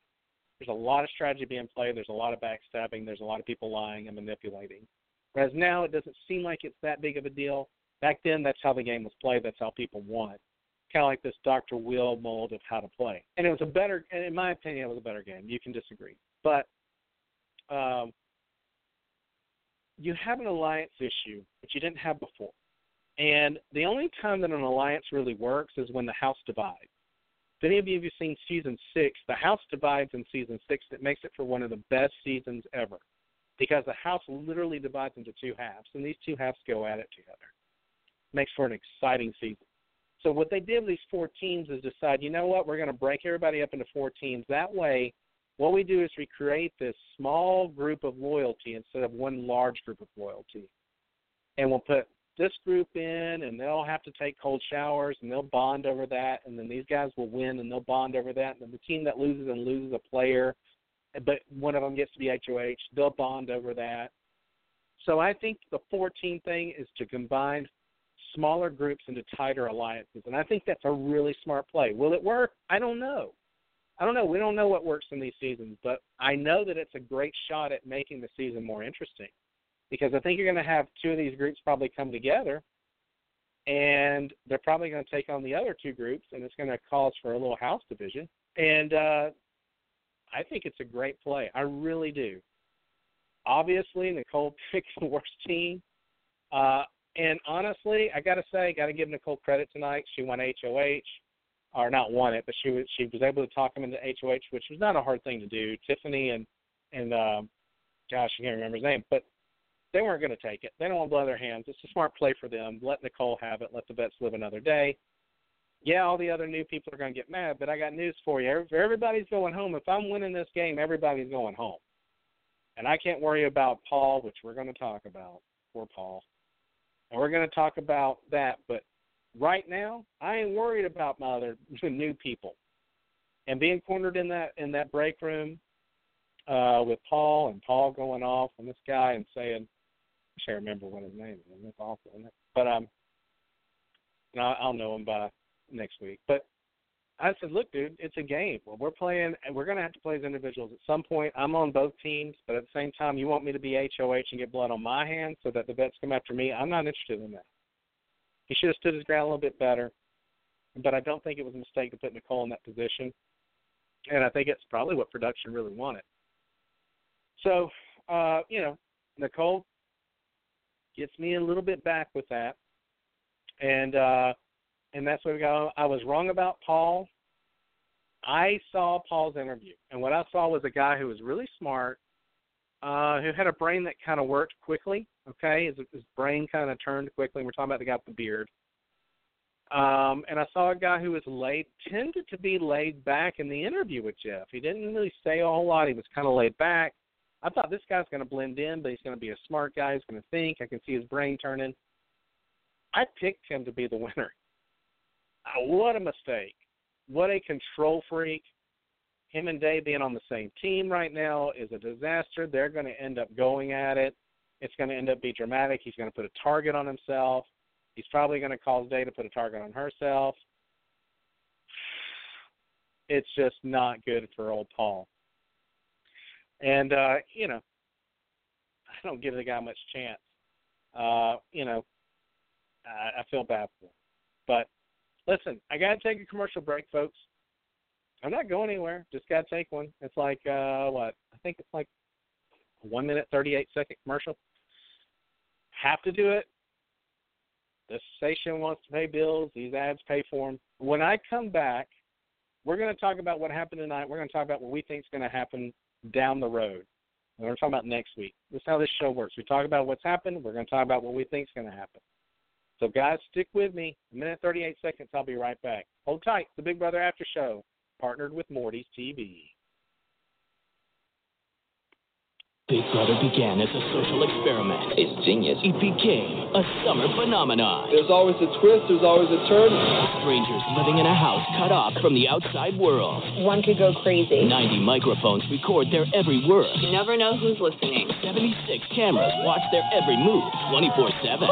There's a lot of strategy being played. There's a lot of backstabbing. There's a lot of people lying and manipulating. Whereas now it doesn't seem like it's that big of a deal. Back then, that's how the game was played. That's how people won. Kind of like this Dr. Will mold of how to play. And it was a better, and in my opinion, it was a better game. You can disagree. But um, you have an alliance issue, which you didn't have before. And the only time that an alliance really works is when the house divides. If any of you have seen season six, the house divides in season six. It makes it for one of the best seasons ever because the house literally divides into two halves, and these two halves go at it together. Makes for an exciting season. So what they did with these four teams is decide, you know what, we're going to break everybody up into four teams. That way, what we do is we create this small group of loyalty instead of one large group of loyalty. And we'll put this group in and they'll have to take cold showers and they'll bond over that and then these guys will win and they'll bond over that and then the team that loses and loses a player but one of them gets to be HOH, they'll bond over that. So I think the 14 thing is to combine smaller groups into tighter alliances and I think that's a really smart play. Will it work? I don't know. I don't know. We don't know what works in these seasons, but I know that it's a great shot at making the season more interesting because I think you're going to have two of these groups probably come together, and they're probably going to take on the other two groups, and it's going to cause for a little house division. And uh, I think it's a great play. I really do. Obviously, Nicole picked the worst team. Uh, and honestly, I got to say, got to give Nicole credit tonight. She won HOH, or not won it, but she was she was able to talk them into HOH, which was not a hard thing to do. Tiffany and and um, gosh, I can't remember his name, but they weren't going to take it. They don't want to blow their hands. It's a smart play for them. Let Nicole have it. Let the vets live another day. Yeah, all the other new people are going to get mad, but I got news for you. Everybody's going home. If I'm winning this game, everybody's going home. And I can't worry about Paul, which we're going to talk about. Poor Paul. And we're going to talk about that. But right now, I ain't worried about my other new people. And being cornered in that in that break room uh, with Paul and Paul going off on this guy and saying, I can't remember what his name is. That's awful, isn't it? But um, and I'll, I'll know him by next week. But I said, look, dude, it's a game. Well, we're playing, and we're going to have to play as individuals at some point. I'm on both teams, but at the same time, you want me to be HOH and get blood on my hands so that the vets come after me. I'm not interested in that. He should have stood his ground a little bit better, but I don't think it was a mistake to put Nicole in that position. And I think it's probably what production really wanted. So, uh, you know, Nicole gets me a little bit back with that. And uh and that's what we got. I was wrong about Paul. I saw Paul's interview, and what I saw was a guy who was really smart, uh, who had a brain that kind of worked quickly. Okay, his, his brain kind of turned quickly. We're talking about the guy with the beard. Um, and I saw a guy who was laid, tended to be laid back in the interview with Jeff. He didn't really say a whole lot. He was kind of laid back. I thought this guy's going to blend in, but he's going to be a smart guy. He's going to think. I can see his brain turning. I picked him to be the winner. Uh, what a mistake. What a control freak. Him and Dave being on the same team right now is a disaster. They're going to end up going at it. It's going to end up be dramatic. He's going to put a target on himself. He's probably going to cause Dave to put a target on herself. It's just not good for old Paul. And uh, you know, I don't give the guy much chance. uh, you know, I, I feel bad for him, But listen, I got to take a commercial break, folks. I'm not going anywhere. Just got to take one. It's like uh what? I think it's like a one minute thirty eight second commercial. Have to do it. The station wants to pay bills. These ads pay for them. When I come back, we're going to talk about what happened tonight. We're going to talk about what we think is going to happen down the road. We're going to talk about next week. This is how this show works. We talk about what's happened. We're going to talk about what we think is going to happen. So, guys, stick with me. A minute 38 seconds. I'll be right back. Hold tight. The Big Brother After Show, partnered with Morty's TV. Big Brother began as a social experiment. It's genius. It became a summer phenomenon. There's always a twist, there's always a turn. Strangers living in a house cut off from the outside world. One could go crazy. 90 microphones record their every word. You never know who's listening. 76 cameras watch their every move 24 7.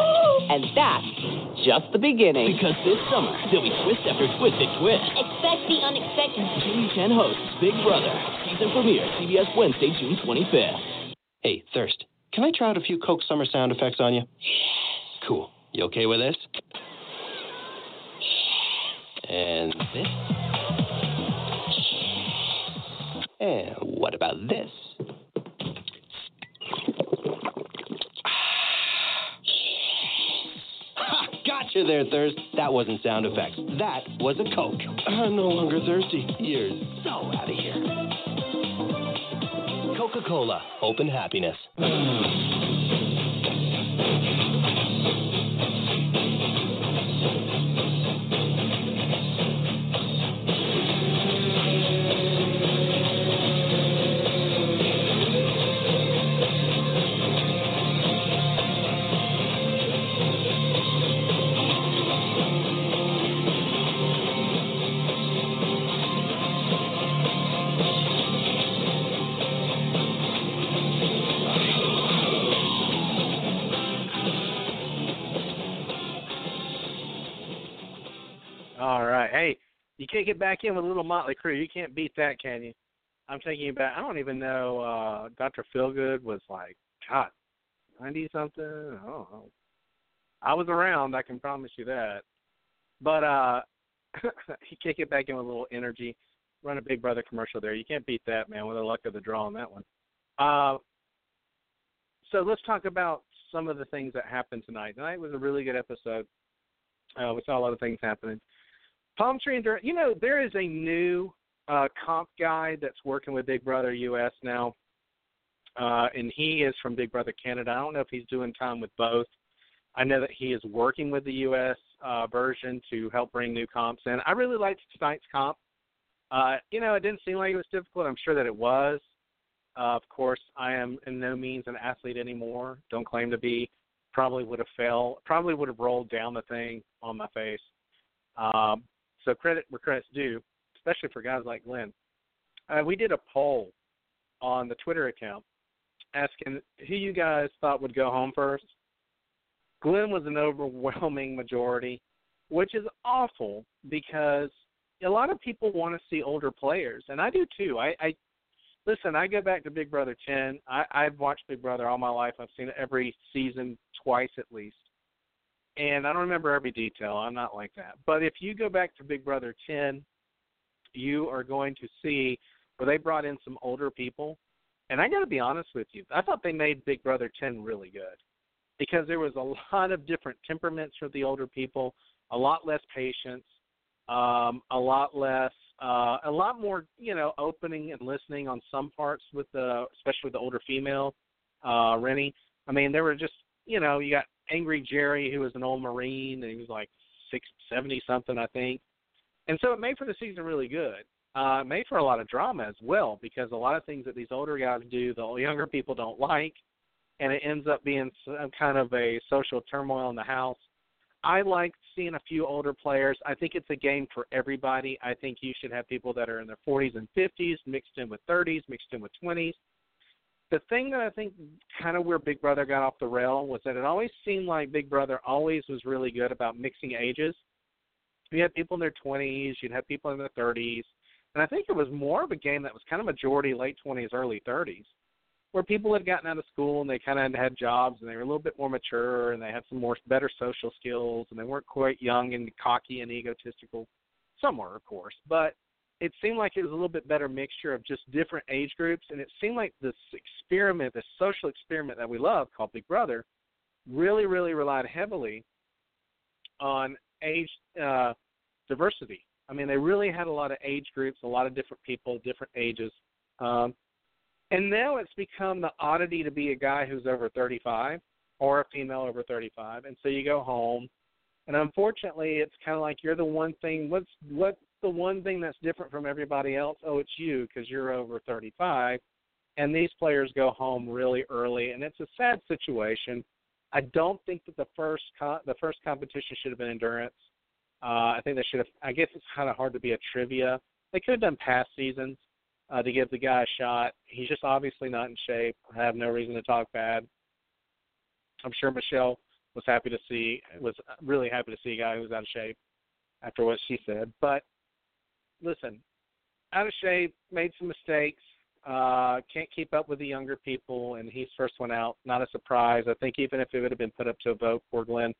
And that's just the beginning. Because this summer, there'll be twist after twisted twist. Expect the unexpected. Julie Chen hosts Big Brother. Season premiere, CBS Wednesday, June 25th. Hey, Thirst, can I try out a few Coke Summer sound effects on you? Cool. You okay with this? And this? And what about this? Ha! Gotcha there, Thirst. That wasn't sound effects. That was a Coke. I'm no longer thirsty. You're so out of here. Coca Cola, open happiness. You can't get back in with a little Motley Crue. You can't beat that, can you? I'm thinking about. I don't even know. uh Dr. Feelgood was like, God, ninety something. I don't know. I was around. I can promise you that. But uh you can't get back in with a little energy. Run a Big Brother commercial there. You can't beat that, man. With the luck of the draw on that one. Uh, so let's talk about some of the things that happened tonight. Tonight was a really good episode. Uh, we saw a lot of things happening. Palm Tree Endurance. You know, there is a new uh, comp guy that's working with Big Brother US now, uh, and he is from Big Brother Canada. I don't know if he's doing time with both. I know that he is working with the US uh, version to help bring new comps in. I really liked tonight's comp. Uh, you know, it didn't seem like it was difficult. I'm sure that it was. Uh, of course, I am in no means an athlete anymore. Don't claim to be. Probably would have failed. Probably would have rolled down the thing on my face. Um, so credit where credit's due, especially for guys like Glenn. Uh, we did a poll on the Twitter account asking who you guys thought would go home first. Glenn was an overwhelming majority, which is awful because a lot of people want to see older players, and I do too. I, I listen. I go back to Big Brother ten. I, I've watched Big Brother all my life. I've seen it every season twice at least and I don't remember every detail. I'm not like that. But if you go back to Big Brother 10, you are going to see where they brought in some older people. And I got to be honest with you, I thought they made Big Brother 10 really good because there was a lot of different temperaments for the older people, a lot less patience, um, a lot less, uh, a lot more, you know, opening and listening on some parts with the, especially the older female, uh, Renny. I mean, there were just, you know, you got Angry Jerry, who was an old Marine, and he was like six seventy something, I think. And so it made for the season really good. Uh, it made for a lot of drama as well because a lot of things that these older guys do, the younger people don't like, and it ends up being some kind of a social turmoil in the house. I like seeing a few older players. I think it's a game for everybody. I think you should have people that are in their 40s and 50s mixed in with 30s, mixed in with 20s the thing that I think kind of where Big Brother got off the rail was that it always seemed like Big Brother always was really good about mixing ages. You had people in their 20s, you'd have people in their 30s, and I think it was more of a game that was kind of majority late 20s, early 30s, where people had gotten out of school and they kind of had jobs and they were a little bit more mature and they had some more better social skills and they weren't quite young and cocky and egotistical. Some were, of course, but it seemed like it was a little bit better mixture of just different age groups and it seemed like this experiment, this social experiment that we love called Big Brother, really, really relied heavily on age uh, diversity. I mean, they really had a lot of age groups, a lot of different people, different ages. Um, and now it's become the oddity to be a guy who's over 35 or a female over 35. And so you go home, and unfortunately, it's kind of like you're the one thing. What's what's the one thing that's different from everybody else? Oh, it's you because you're over 35. And these players go home really early, and it's a sad situation. I don't think that the first co- the first competition should have been endurance. Uh, I think they should have. I guess it's kind of hard to be a trivia. They could have done past seasons uh, to give the guy a shot. He's just obviously not in shape. I have no reason to talk bad. I'm sure Michelle was happy to see was really happy to see a guy who's out of shape after what she said. But listen, out of shape, made some mistakes, uh, can't keep up with the younger people, and he's first one out. Not a surprise. I think even if it would have been put up to a vote, poor Glenn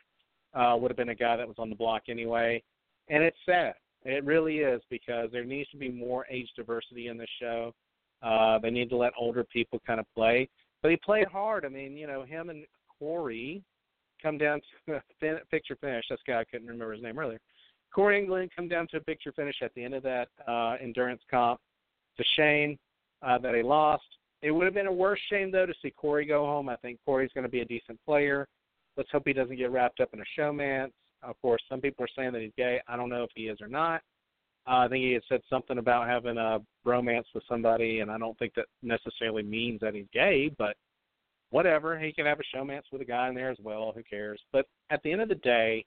uh, would have been a guy that was on the block anyway. And it's sad. It really is because there needs to be more age diversity in the show. Uh, they need to let older people kind of play. But he played hard. I mean, you know, him and Corey come down to picture finish. That's guy I couldn't remember his name earlier. Corey and Glenn come down to a picture finish at the end of that uh, endurance comp. It's a shame uh, that he lost. It would have been a worse shame though to see Corey go home. I think Corey's going to be a decent player. Let's hope he doesn't get wrapped up in a showmance. Of course, some people are saying that he's gay. I don't know if he is or not. Uh, I think he had said something about having a romance with somebody, and I don't think that necessarily means that he's gay, but whatever. He can have a showmance with a guy in there as well. Who cares? But at the end of the day,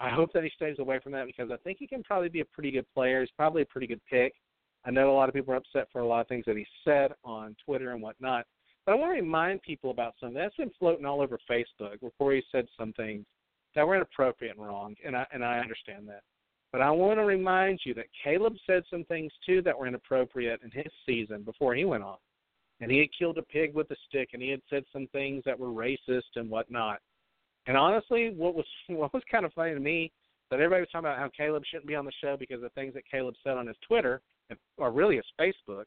I hope that he stays away from that because I think he can probably be a pretty good player. He's probably a pretty good pick. I know a lot of people are upset for a lot of things that he said on Twitter and whatnot. But I want to remind people about something that's been floating all over Facebook before he said some things that were inappropriate and wrong, and I and I understand that. But I want to remind you that Caleb said some things too that were inappropriate in his season before he went on. And he had killed a pig with a stick and he had said some things that were racist and whatnot. And honestly, what was what was kind of funny to me that everybody was talking about how Caleb shouldn't be on the show because of things that Caleb said on his Twitter or really his Facebook.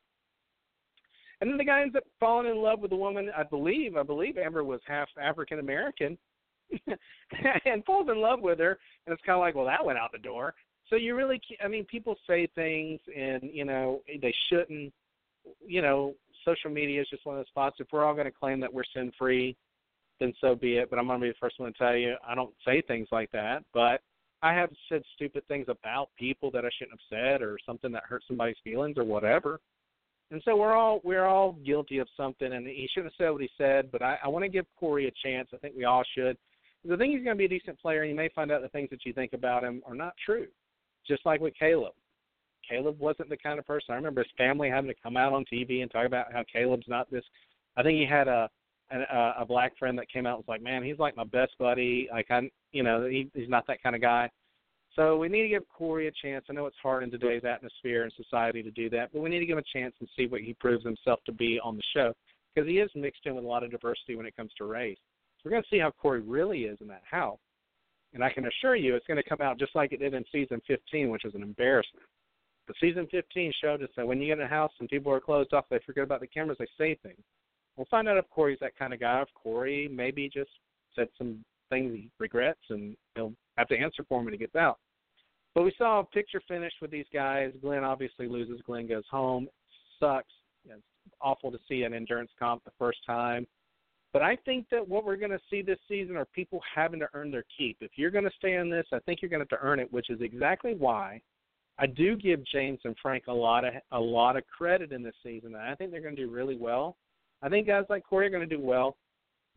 And then the guy ends up falling in love with a woman. I believe, I believe Amber was half African American, and falls in love with her. And it's kind of like, well, that went out the door. So you really, I mean, people say things, and you know they shouldn't. You know, social media is just one of those spots. If we're all going to claim that we're sin free, then so be it. But I'm going to be the first one to tell you, I don't say things like that. But I have said stupid things about people that I shouldn't have said, or something that hurt somebody's feelings, or whatever. And so we're all we're all guilty of something, and he shouldn't have said what he said. But I, I want to give Corey a chance. I think we all should. The thing he's going to be a decent player, and you may find out the things that you think about him are not true just like with Caleb. Caleb wasn't the kind of person. I remember his family having to come out on TV and talk about how Caleb's not this. I think he had a a, uh, a black friend that came out and was like, "Man, he's like my best buddy. Like I, you know, he, he's not that kind of guy." So we need to give Corey a chance. I know it's hard in today's atmosphere and society to do that, but we need to give him a chance and see what he proves himself to be on the show because he is mixed in with a lot of diversity when it comes to race. So we're going to see how Corey really is in that house. And I can assure you it's going to come out just like it did in season 15, which was an embarrassment. The season 15 showed us that when you get in a house and people are closed off, they forget about the cameras, they say things. We'll find out if Corey's that kind of guy. If Corey maybe just said some things he regrets and he'll have to answer for him when he gets out. But we saw a picture finish with these guys. Glenn obviously loses. Glenn goes home. Sucks. It's awful to see an endurance comp the first time. But I think that what we're going to see this season are people having to earn their keep. If you're going to stay in this, I think you're going to have to earn it, which is exactly why I do give James and Frank a lot of a lot of credit in this season. I think they're going to do really well. I think guys like Corey are going to do well.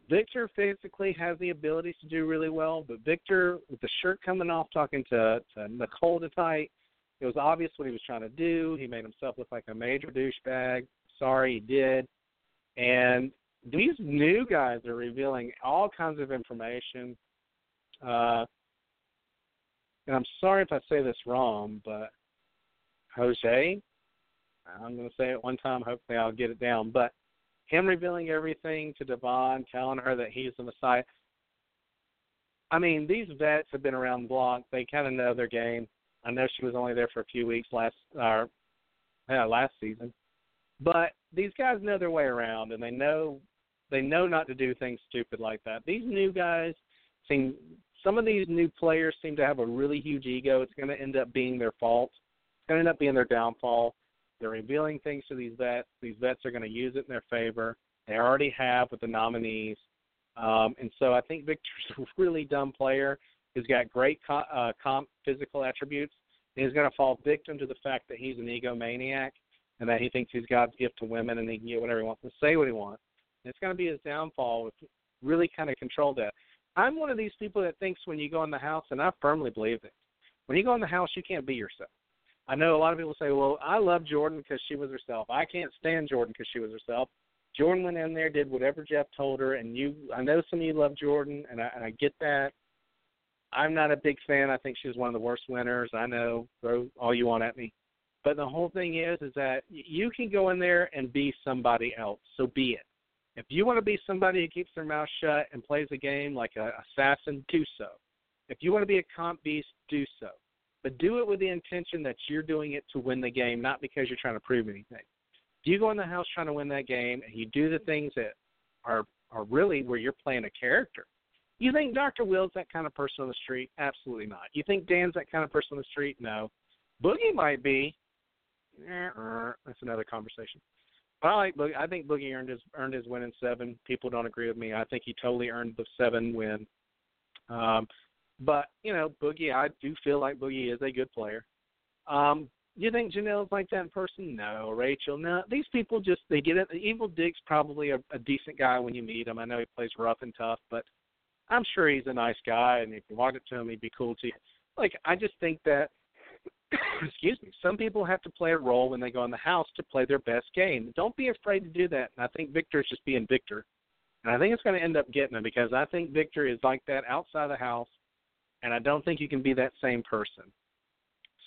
Victor physically has the abilities to do really well, but Victor, with the shirt coming off, talking to, to Nicole tonight, it was obvious what he was trying to do. He made himself look like a major douchebag. Sorry, he did. And these new guys are revealing all kinds of information. Uh, and I'm sorry if I say this wrong, but Jose, I'm going to say it one time. Hopefully, I'll get it down. But him revealing everything to Da'Vonne, telling her that he's the Messiah. I mean, these vets have been around the block. They kind of know their game. I know she was only there for a few weeks last, or yeah, last season, but these guys know their way around, and they know they know not to do things stupid like that. These new guys seem some of these new players seem to have a really huge ego. It's going to end up being their fault. It's going to end up being their downfall. They're revealing things to these vets. These vets are going to use it in their favor. They already have with the nominees. Um, and so I think Victor's a really dumb player. He's got great co- uh, comp physical attributes. And he's going to fall victim to the fact that he's an egomaniac and that he thinks he's God's gift to women and he can get whatever he wants and say what he wants. And it's going to be his downfall if really kind of control that. I'm one of these people that thinks when you go in the house, and I firmly believe it, when you go in the house, you can't be yourself. I know a lot of people say, well, I love Jordan because she was herself. I can't stand Jordan because she was herself. Jordan went in there, did whatever Jeff told her, and you. I know some of you love Jordan, and I, and I get that. I'm not a big fan. I think she was one of the worst winners. I know. Throw all you want at me. But the whole thing is, is that you can go in there and be somebody else. So be it. If you want to be somebody who keeps their mouth shut and plays a game like a assassin, do so. If you want to be a comp beast, do so. But do it with the intention that you're doing it to win the game, not because you're trying to prove anything. If you go in the house trying to win that game and you do the things that are are really where you're playing a character. You think Dr. Will's that kind of person on the street? Absolutely not. You think Dan's that kind of person on the street? No. Boogie might be. That's another conversation. But I like Boogie. I think Boogie earned his earned his win in seven. People don't agree with me. I think he totally earned the seven win. Um, but you know, Boogie, I do feel like Boogie is a good player. Um, you think Janelle's like that in person? No, Rachel. No, these people just they get it. Evil Dick's probably a, a decent guy when you meet him. I know he plays rough and tough, but I'm sure he's a nice guy. And if you walked up to him, he'd be cool to you. Like I just think that excuse me, some people have to play a role when they go in the house to play their best game. Don't be afraid to do that. And I think Victor's just being Victor. And I think it's going to end up getting him because I think Victor is like that outside the house, and I don't think you can be that same person.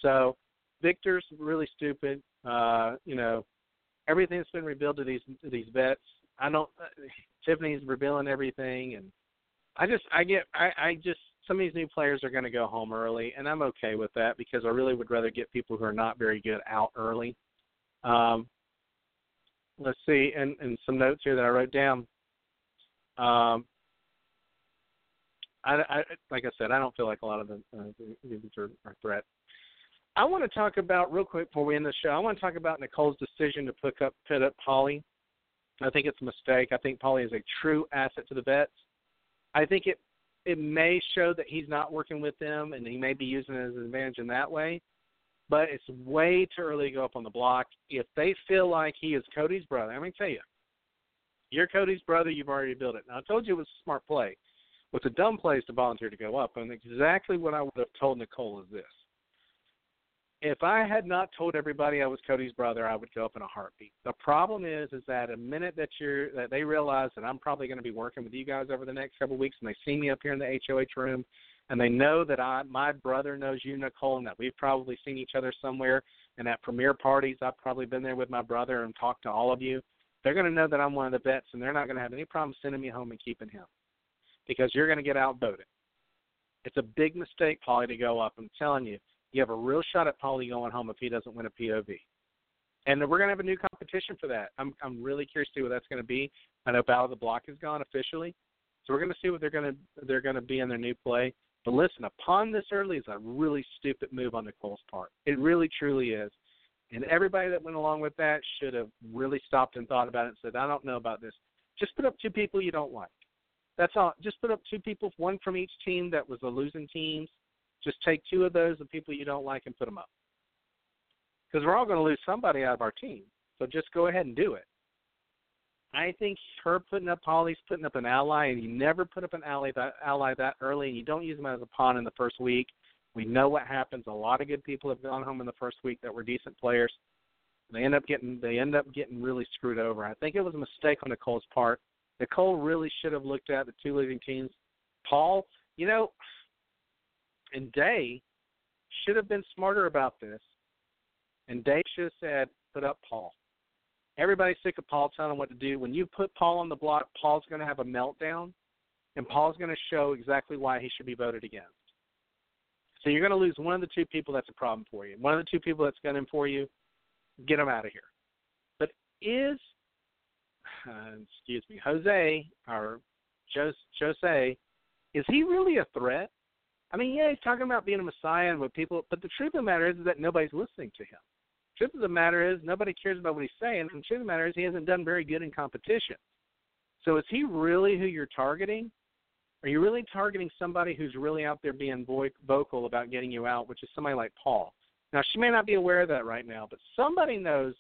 So Victor's really stupid. Uh, you know, everything's been revealed to these to these vets. I don't. Uh, Tiffany's revealing everything, and I just I get I I just some of these new players are going to go home early, and I'm okay with that because I really would rather get people who are not very good out early. Um, let's see, and, and some notes here that I wrote down. Um, I, I, like I said, I don't feel like a lot of the uh, are, are threats. I want to talk about real quick before we end the show. I want to talk about Nicole's decision to put up put up Paulie. I think it's a mistake. I think Paulie is a true asset to the vets. I think it it may show that he's not working with them and he may be using it as an advantage in that way. But it's way too early to go up on the block. If they feel like he is Cody's brother, I'm to tell you, you're Cody's brother, you've already built it. Now, I told you it was a smart play. What's a dumb place to volunteer to go up. And exactly what I would have told Nicole is this if I had not told everybody I was Cody's brother, I would go up in a heartbeat. The problem is, is that a minute that you're that they realize that I'm probably going to be working with you guys over the next couple of weeks, and they see me up here in the HOH room, and they know that I my brother knows you, Nicole, and that we've probably seen each other somewhere, and at premiere parties I've probably been there with my brother and talked to all of you. They're going to know that I'm one of the vets, and they're not going to have any problem sending me home and keeping him, because you're going to get outvoted. It's a big mistake, Paulie, to go up. I'm telling you you have a real shot at Paulie going home if he doesn't win a POV. And we're going to have a new competition for that. I'm I'm really curious to see what that's going to be. I know Battle of the Block is gone officially, so we're going to see what they're going to they're going to be in their new play. But listen, upon this early is a really stupid move on Nicole's part. It really truly is. And everybody that went along with that should have really stopped and thought about it and said, I don't know about this. Just put up two people you don't like. That's all. Just put up two people, one from each team that was the losing teams, just take two of those, the people you don't like, and put them up. Because we're all going to lose somebody out of our team. So just go ahead and do it. I think her putting up Paulie's putting up an ally, and you never put up an ally that ally that early, and you don't use them as a pawn in the first week. We know what happens. A lot of good people have gone home in the first week that were decent players. They end up getting they end up getting really screwed over. I think it was a mistake on Nicole's part. Nicole really should have looked at the two losing teams. Paul, you know, and Day should have been smarter about this. And Day should have said, put up Paul. Everybody's sick of Paul telling them what to do. When you put Paul on the block, Paul's going to have a meltdown, and Paul's going to show exactly why he should be voted against. So you're going to lose one of the two people that's a problem for you. One of the two people that's gunning for you, get them out of here. But is, uh, excuse me, Jose or Jose, is he really a threat? I mean, yeah, he's talking about being a messiah and what people, but the truth of the matter is, is that nobody's listening to him. The truth of the matter is, nobody cares about what he's saying, and the truth of the matter is, he hasn't done very good in competition. So is he really who you're targeting? Are you really targeting somebody who's really out there being vocal about getting you out, which is somebody like Paul? Now, she may not be aware of that right now, but somebody knows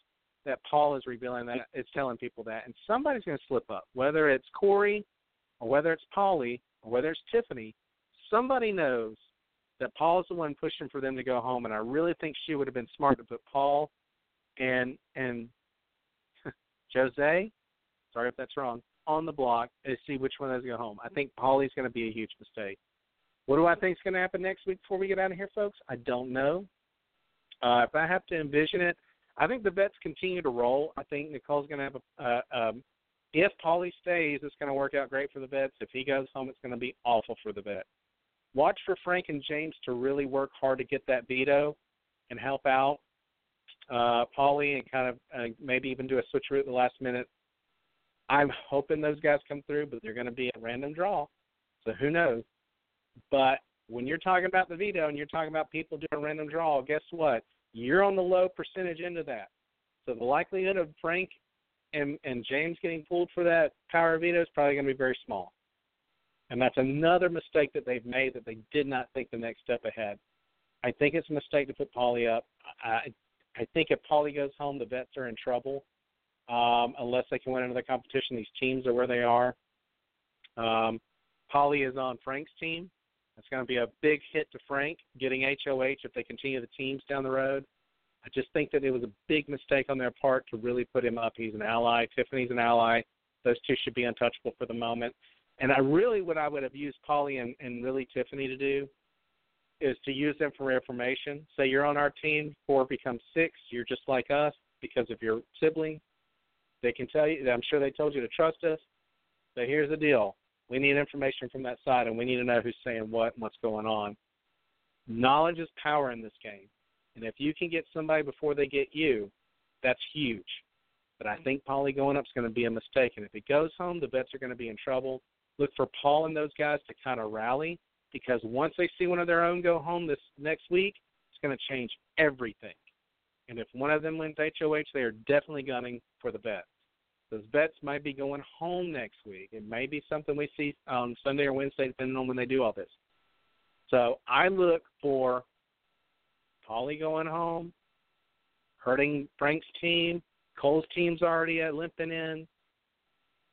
that Paul is revealing that, is telling people that, and somebody's going to slip up, whether it's Corey or whether it's Paulie or whether it's Tiffany. Somebody knows that Paul is the one pushing for them to go home, and I really think she would have been smart to put Paul and and Jose. Sorry if that's wrong on the block and see which one of those go home. I think Paulie's going to be a huge mistake. What do I think is going to happen next week before we get out of here, folks? I don't know. Uh, if I have to envision it, I think the vets continue to roll. I think Nicole's going to have a. Uh, um, if Paulie stays, it's going to work out great for the vets. If he goes home, it's going to be awful for the vets. Watch for Frank and James to really work hard to get that veto and help out uh, Paulie and kind of uh, maybe even do a switch route at the last minute I'm hoping those guys come through, but they're going to be a random draw. So who knows? But when you're talking about the veto and you're talking about people doing a random draw, guess what? You're on the low percentage end of that. So the likelihood of Frank and, and James getting pulled for that power veto is probably going to be very small. And that's another mistake that they've made that they did not think the next step ahead. I think it's a mistake to put Paulie up. I I think if Paulie goes home, the vets are in trouble um, unless they can win another competition. These teams are where they are. Um, Paulie is on Frank's team. It's going to be a big hit to Frank getting HOH if they continue the teams down the road. I just think that it was a big mistake on their part to really put him up. He's an ally. Tiffany's an ally. Those two should be untouchable for the moment. And I really, what I would have used Paulie and, and really Tiffany to do is to use them for information. Say you're on our team, four becomes six. You're just like us because of your sibling. They can tell you. I'm sure they told you to trust us. But here's the deal: we need information from that side, and we need to know who's saying what and what's going on. Knowledge is power in this game, and if you can get somebody before they get you, that's huge. But I think Paulie going up is going to be a mistake, and if he goes home, the vets are going to be in trouble. Look for Paul and those guys to kind of rally because once they see one of their own go home this next week, it's going to change everything. And if one of them wins HOH, they are definitely gunning for the bet. Those bets might be going home next week. It may be something we see on Sunday or Wednesday, depending on when they do all this. So I look for Paulie going home, hurting Frank's team. Cole's team's already limping in.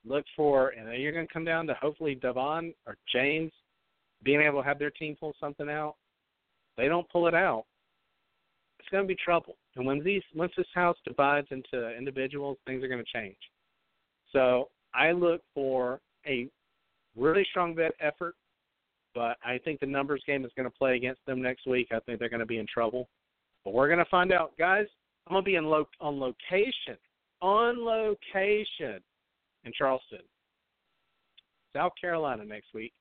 Look for, and then you're going to come down to hopefully Da'Vonne or James being able to have their team pull something out. They don't pull it out it's going to be trouble. And when these once this house divides into individuals, things are going to change. So I look for a really strong vet effort, but I think the numbers game is going to play against them next week. I think they're going to be in trouble. But we're going to find out, guys. I'm going to be in lo- on location, on location in Charleston, South Carolina next week.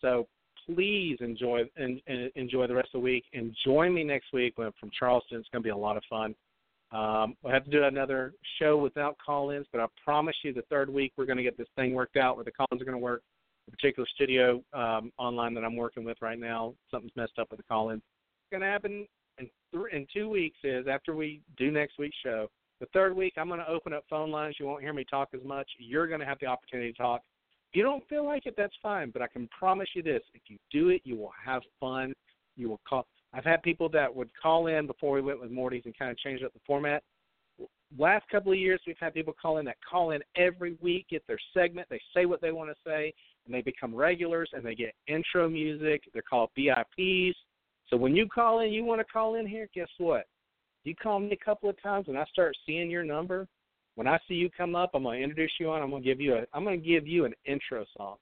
So please enjoy and, enjoy the rest of the week. And join me next week from Charleston. It's going to be a lot of fun. Um, we'll have to do another show without call-ins, but I promise you, the third week we're going to get this thing worked out where the call-ins are going to work. The particular studio um, online that I'm working with right now, something's messed up with the call-ins. What's going to happen in th- in two weeks is after we do next week's show. The third week, I'm going to open up phone lines. You won't hear me talk as much. You're going to have the opportunity to talk If you don't feel like it, that's fine. But I can promise you this: if you do it, you will have fun. You will call. I've had people that would call in before we went with Morty's and kind of changed up the format. Last couple of years, we've had people call in that call in every week, get their segment, they say what they want to say, and they become regulars, and they get intro music. They're called VIPs. So when you call in, you want to call in here. Guess what? You call me a couple of times, and I start seeing your number when I see you come up, I'm gonna introduce you on. I'm gonna give you a. I'm gonna give you an intro song,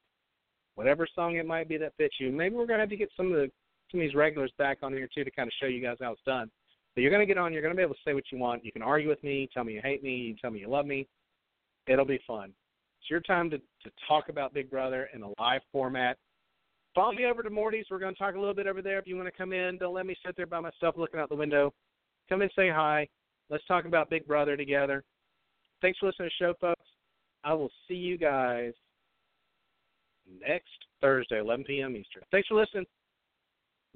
whatever song it might be that fits you. Maybe we're gonna have to get some of the some of these regulars back on here too to kind of show you guys how it's done. But you're going to get on. You're going to be able to say what you want. You can argue with me, tell me you hate me, you tell me you love me. It'll be fun. It's your time to, to talk about Big Brother in a live format. Follow me over to Morty's. We're going to talk a little bit over there. If you want to come in, don't let me sit there by myself looking out the window. Come in, say hi. Let's talk about Big Brother together. Thanks for listening to the show, folks. I will see you guys next Thursday, 11 p.m. Eastern. Thanks for listening.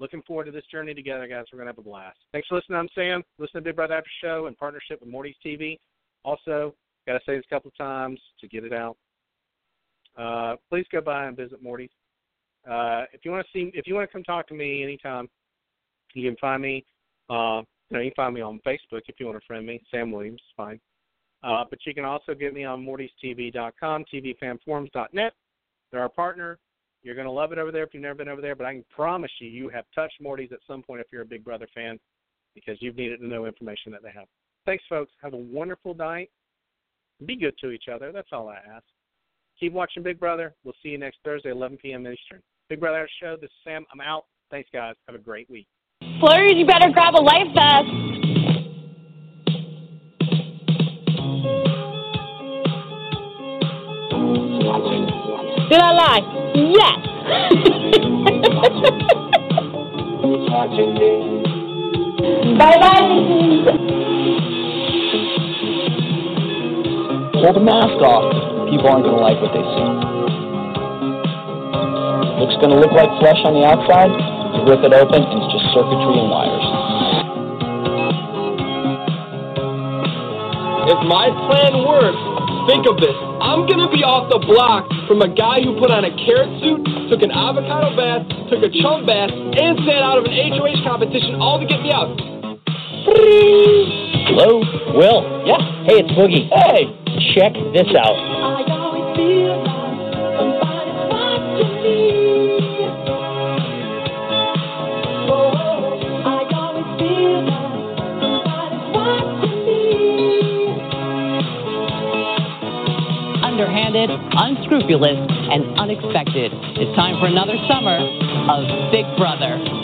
Looking forward to this journey together, guys. We're going to have a blast. Thanks for listening. I'm Sam. Listen to Big Brother After Show in partnership with Morty's TV. Also, got to say this a couple of times to get it out. Uh, please go by and visit Morty's. Uh, if you want to see, if you want to come talk to me anytime, you can find me. Uh, you know, you can find me on Facebook if you want to friend me. Sam Williams, fine. Uh, but you can also get me on mortystv.com, tvfanforums.net. They're our partner. You're going to love it over there if you've never been over there, but I can promise you, you have touched Morty's at some point if you're a Big Brother fan because you've needed to know information that they have. Thanks, folks. Have a wonderful night. Be good to each other. That's all I ask. Keep watching Big Brother. We'll see you next Thursday, 11 p.m. Eastern. Big Brother Show. This is Sam. I'm out. Thanks, guys. Have a great week. Flurries, you better grab a life vest. Did I lie? Yes. bye bye. Pull the mask off. People aren't going to like what they see. Looks going to look like flesh on the outside. You rip it open, and it's just circuitry and wires. If my plan works, think of this. I'm gonna be off the block from a guy who put on a carrot suit, took an avocado bath, took a chum bath, and sat out of an HOH competition all to get me out. Hello? Will? Yeah. Hey, it's Boogie. Hey, check this out. Underhanded, unscrupulous, and unexpected. It's time for another summer of Big Brother.